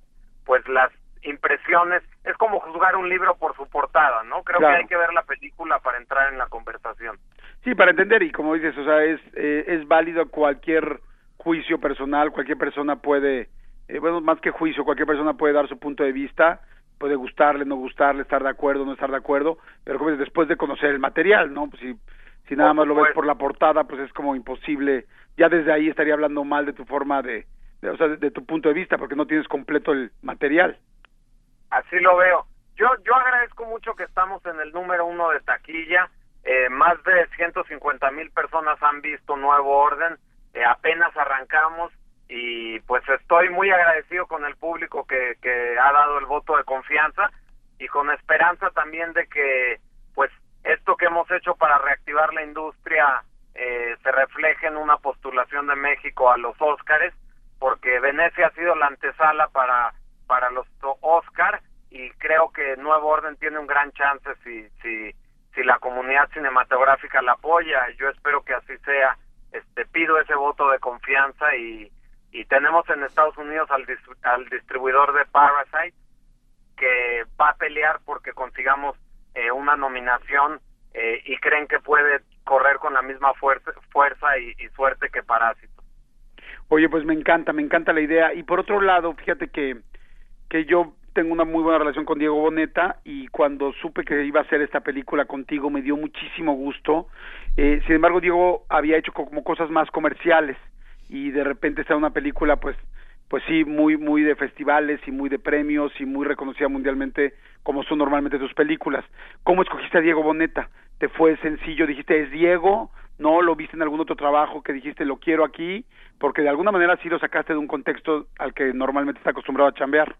pues las impresiones, es como juzgar un libro por su portada, ¿no? Creo Claro. que hay que ver la película para entrar en la conversación. Sí, para entender, y como dices, o sea, es, eh, es válido cualquier juicio personal, cualquier persona puede, eh, bueno, más que juicio, cualquier persona puede dar su punto de vista, puede gustarle, no gustarle, estar de acuerdo, no estar de acuerdo, pero dices, después de conocer el material, ¿no? Pues si, si nada más lo ves por la portada, pues es como imposible, ya desde ahí estaría hablando mal de tu forma de, de- o sea, de, de tu punto de vista, porque no tienes completo el material. Así lo veo. Yo, yo agradezco mucho que estamos en el número uno de taquilla. Eh, más de 150 mil personas han visto Nuevo Orden. Eh, apenas arrancamos y pues estoy muy agradecido con el público que, que ha dado el voto de confianza y con esperanza también de que pues esto que hemos hecho para reactivar la industria eh, se refleje en una postulación de México a los Óscares porque Venecia ha sido la antesala para para los Oscar y creo que Nuevo Orden tiene un gran chance si si si la comunidad cinematográfica la apoya. Yo espero que así sea este pido ese voto de confianza y y tenemos en Estados Unidos al, dis- al distribuidor de Parasite que va a pelear porque consigamos eh, una nominación eh, y creen que puede correr con la misma fuerza fuerza y, suerte que Parásito Oye, pues me encanta, me encanta la idea. Y por otro lado, fíjate que, que yo tengo una muy buena relación con Diego Boneta y cuando supe que iba a hacer esta película contigo me dio muchísimo gusto. Eh, sin embargo, Diego había hecho como cosas más comerciales y de repente está una película, pues, pues sí, muy, muy de festivales y muy de premios y muy reconocida mundialmente como son normalmente tus películas. ¿Cómo escogiste a Diego Boneta? ¿Te fue sencillo? ¿Dijiste es Diego? ¿No lo viste en algún otro trabajo que dijiste lo quiero aquí? Porque de alguna manera sí lo sacaste de un contexto al que normalmente está acostumbrado a chambear.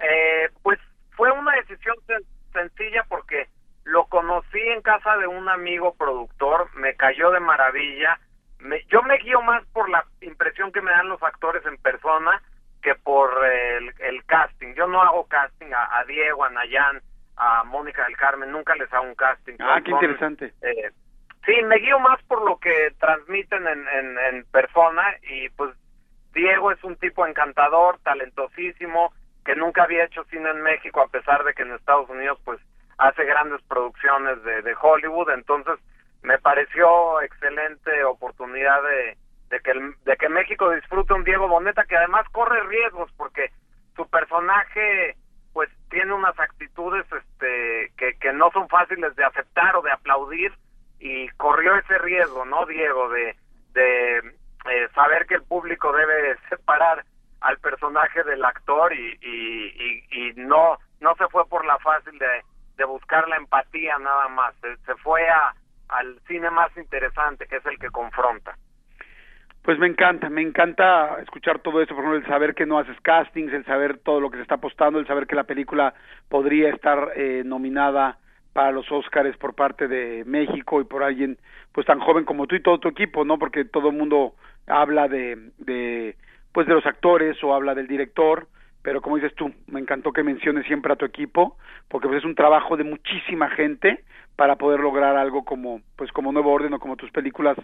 Eh, pues fue una decisión sen- sencilla porque lo conocí en casa de un amigo productor, me cayó de maravilla. Me- yo me guío más por la impresión que me dan los actores en persona que por el, el casting. Yo no hago casting a, a Diego, a Nayan, a Mónica del Carmen, nunca les hago un casting. Ah, qué interesante. eh, sí, me guío más por lo que transmiten en, en, en persona y pues Diego es un tipo encantador, talentosísimo, que nunca había hecho cine en México a pesar de que en Estados Unidos pues hace grandes producciones de, de Hollywood, entonces me pareció excelente oportunidad de, de que el- de que México disfrute un Diego Boneta que además corre riesgos porque su personaje pues tiene unas actitudes este que, que no son fáciles de aceptar o de aplaudir y corrió ese riesgo, ¿no, Diego? De, de eh, saber que el público debe separar al personaje del actor y, y, y, no no se fue por la fácil de, de buscar la empatía nada más, se, fue a, al cine más interesante, que es el que confronta. Pues me encanta, me encanta escuchar todo esto, por ejemplo, el saber que no haces castings, el saber todo lo que se está apostando, el saber que la película podría estar eh, nominada para los Óscares por parte de México y por alguien pues tan joven como tú y todo tu equipo, ¿no? Porque todo el mundo habla de pues de los actores o habla del director, pero como dices tú, me encantó que menciones siempre a tu equipo, porque pues es un trabajo de muchísima gente para poder lograr algo como pues como Nuevo Orden o como tus películas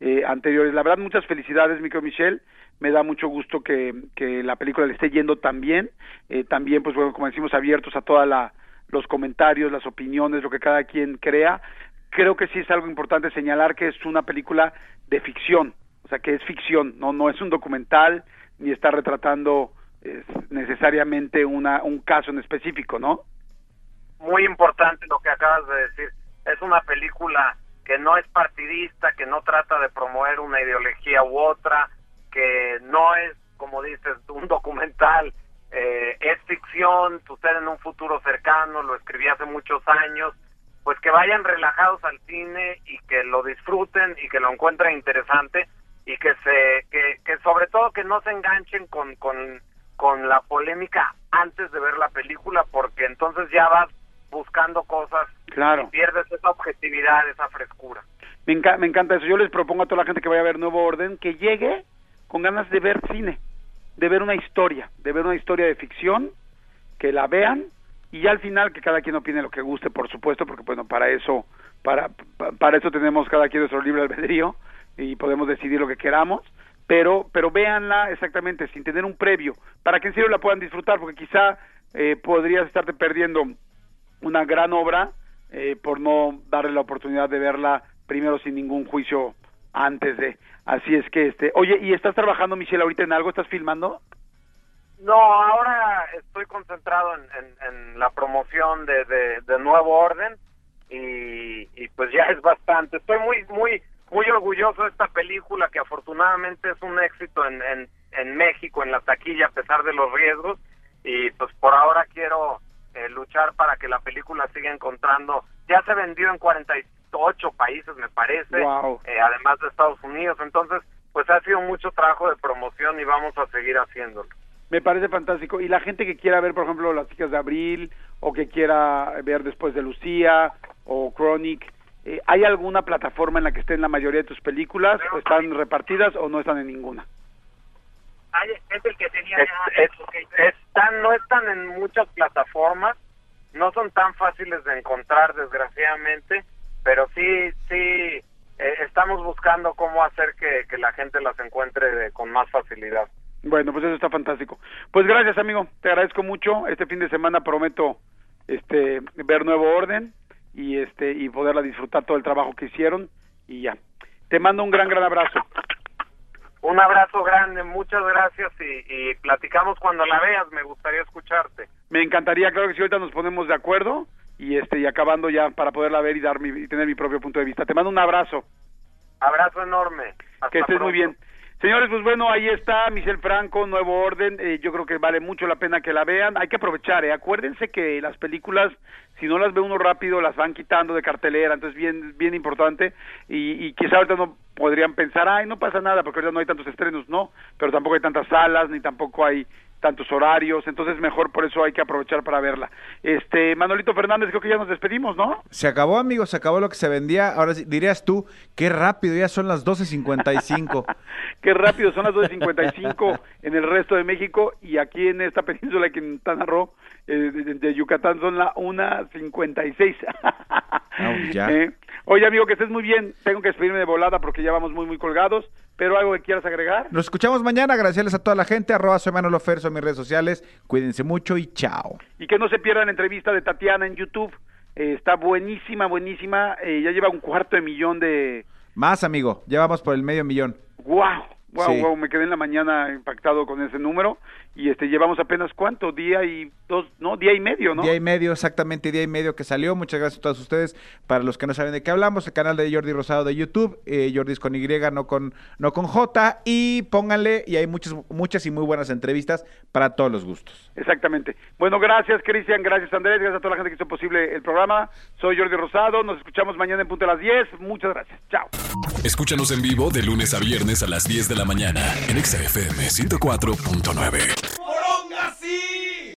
eh, anteriores. La verdad, muchas felicidades, Micro Michelle. Me da mucho gusto que, que la película le esté yendo tan bien. Eh, también, pues bueno, como decimos, abiertos a toda la los comentarios, las opiniones, lo que cada quien crea. Creo que sí es algo importante señalar que es una película de ficción, sea, que es ficción, no no es un documental ni está retratando eh, necesariamente una un caso en específico, ¿no? muy importante lo que acabas de decir. Es una película que no es partidista, que no trata de promover una ideología u otra, que no es, como dices, un documental, eh, es ficción, sucede en un futuro cercano, lo escribí hace muchos años, pues que vayan relajados al cine y que lo disfruten y que lo encuentren interesante y que se que, que sobre todo que no se enganchen con, con con la polémica antes de ver la película porque entonces ya vas buscando cosas Claro. y pierdes esa objetividad, esa frescura. Me, enca- me encanta eso. Yo les propongo a toda la gente que vaya a ver Nuevo Orden que llegue con ganas de ver cine, de ver una historia, de ver una historia de ficción, que la vean y ya al final que cada quien opine lo que guste, por supuesto, porque bueno, para eso para pa- para eso tenemos cada quien nuestro libre albedrío y podemos decidir lo que queramos, pero pero véanla exactamente sin tener un previo, para que en serio la puedan disfrutar, porque quizá eh, podrías estarte perdiendo una gran obra eh, por no darle la oportunidad de verla primero sin ningún juicio antes de. Así es que, este, oye, ¿y estás trabajando, Michelle, ahorita en algo? ¿Estás filmando? No, ahora estoy concentrado en, en- la promoción de, de, de Nuevo Orden y, y pues ya es bastante. Estoy muy muy muy orgulloso de esta película que afortunadamente es un éxito en, en, en México, en la taquilla, a pesar de los riesgos. Y pues por ahora quiero eh, luchar para que la película siga encontrando. Ya se vendió en 48 países, me parece, Wow. eh, además de Estados Unidos. Entonces, pues ha sido mucho trabajo de promoción y vamos a seguir haciéndolo. Me parece fantástico. Y la gente que quiera ver, por ejemplo, Las chicas de Abril, o que quiera ver después de Lucía, o Chronic, eh, ¿hay alguna plataforma en la que estén la mayoría de tus películas? ¿O están repartidas o no están en ninguna? es el que tenía están no están en muchas plataformas no son tan fáciles de encontrar desgraciadamente pero sí sí eh, estamos buscando cómo hacer que, que la gente las encuentre de- con más facilidad Bueno, pues eso está fantástico. Pues gracias, amigo. Te agradezco mucho. Este fin de semana prometo este ver Nuevo Orden y este y poderla disfrutar todo el trabajo que hicieron y ya. Te mando un gran gran abrazo. un abrazo grande muchas gracias y, y platicamos cuando la veas me gustaría escucharte Me encantaría, claro que sí, ahorita nos ponemos de acuerdo y este y acabando ya para poderla ver y dar mi, y tener mi propio punto de vista. Te mando un abrazo. abrazo enorme Hasta que estés muy bien. Señores, pues bueno, ahí está Michelle Franco, Nuevo Orden. eh, yo creo que vale mucho la pena que la vean. Hay que aprovechar, ¿eh? Acuérdense que las películas, si no las ve uno rápido, las van quitando de cartelera. Entonces, bien, bien importante. Y, y quizá ahorita no podrían pensar, ay, no pasa nada, porque ahorita no hay tantos estrenos, no. Pero tampoco hay tantas salas, ni tampoco hay tantos horarios. Entonces, mejor por eso hay que aprovechar para verla. Este, Manolito Fernández, creo que ya nos despedimos, ¿no? Se acabó, amigo, se acabó lo que se vendía. Ahora dirías tú, qué rápido, ya son las 12.55. Qué rápido, son las 2.55 en el resto de México y aquí en esta península, aquí en Quintana Roo, eh, de, de Yucatán, son las 1.56. ya. Eh, oye, amigo, que estés muy bien. Tengo que despedirme de volada porque ya vamos muy, muy colgados. Pero algo que quieras agregar. Nos escuchamos mañana, agradecerles a toda la gente, arroba soy Manolo Ferso en mis redes sociales. Cuídense mucho y chao. Y que no se pierdan la entrevista de Tatiana en YouTube. Eh, está buenísima, buenísima. Eh, ya lleva un cuarto de millón de... Más, amigo, ya vamos por el medio millón. ¡Wow! Wow, Sí. wow, me quedé en la mañana impactado con ese número y este llevamos apenas cuánto, día y dos, no, día y medio, ¿no? Día y medio, exactamente día y medio que salió. Muchas gracias a todos ustedes. Para los que no saben de qué hablamos, el canal de Jordi Rosado de YouTube, eh, Jordi es con Y, no con, no con J. Y pónganle, y hay muchas, muchas y muy buenas entrevistas para todos los gustos. Exactamente. Bueno, gracias Cristian, gracias Andrés, gracias a toda la gente que hizo posible el programa. Soy Jordi Rosado, nos escuchamos mañana en punto a las 10. Muchas gracias. Chao. Escúchanos en vivo de lunes a viernes a las 10 de la mañana en XFM 104.9. ¡Poronga, sí!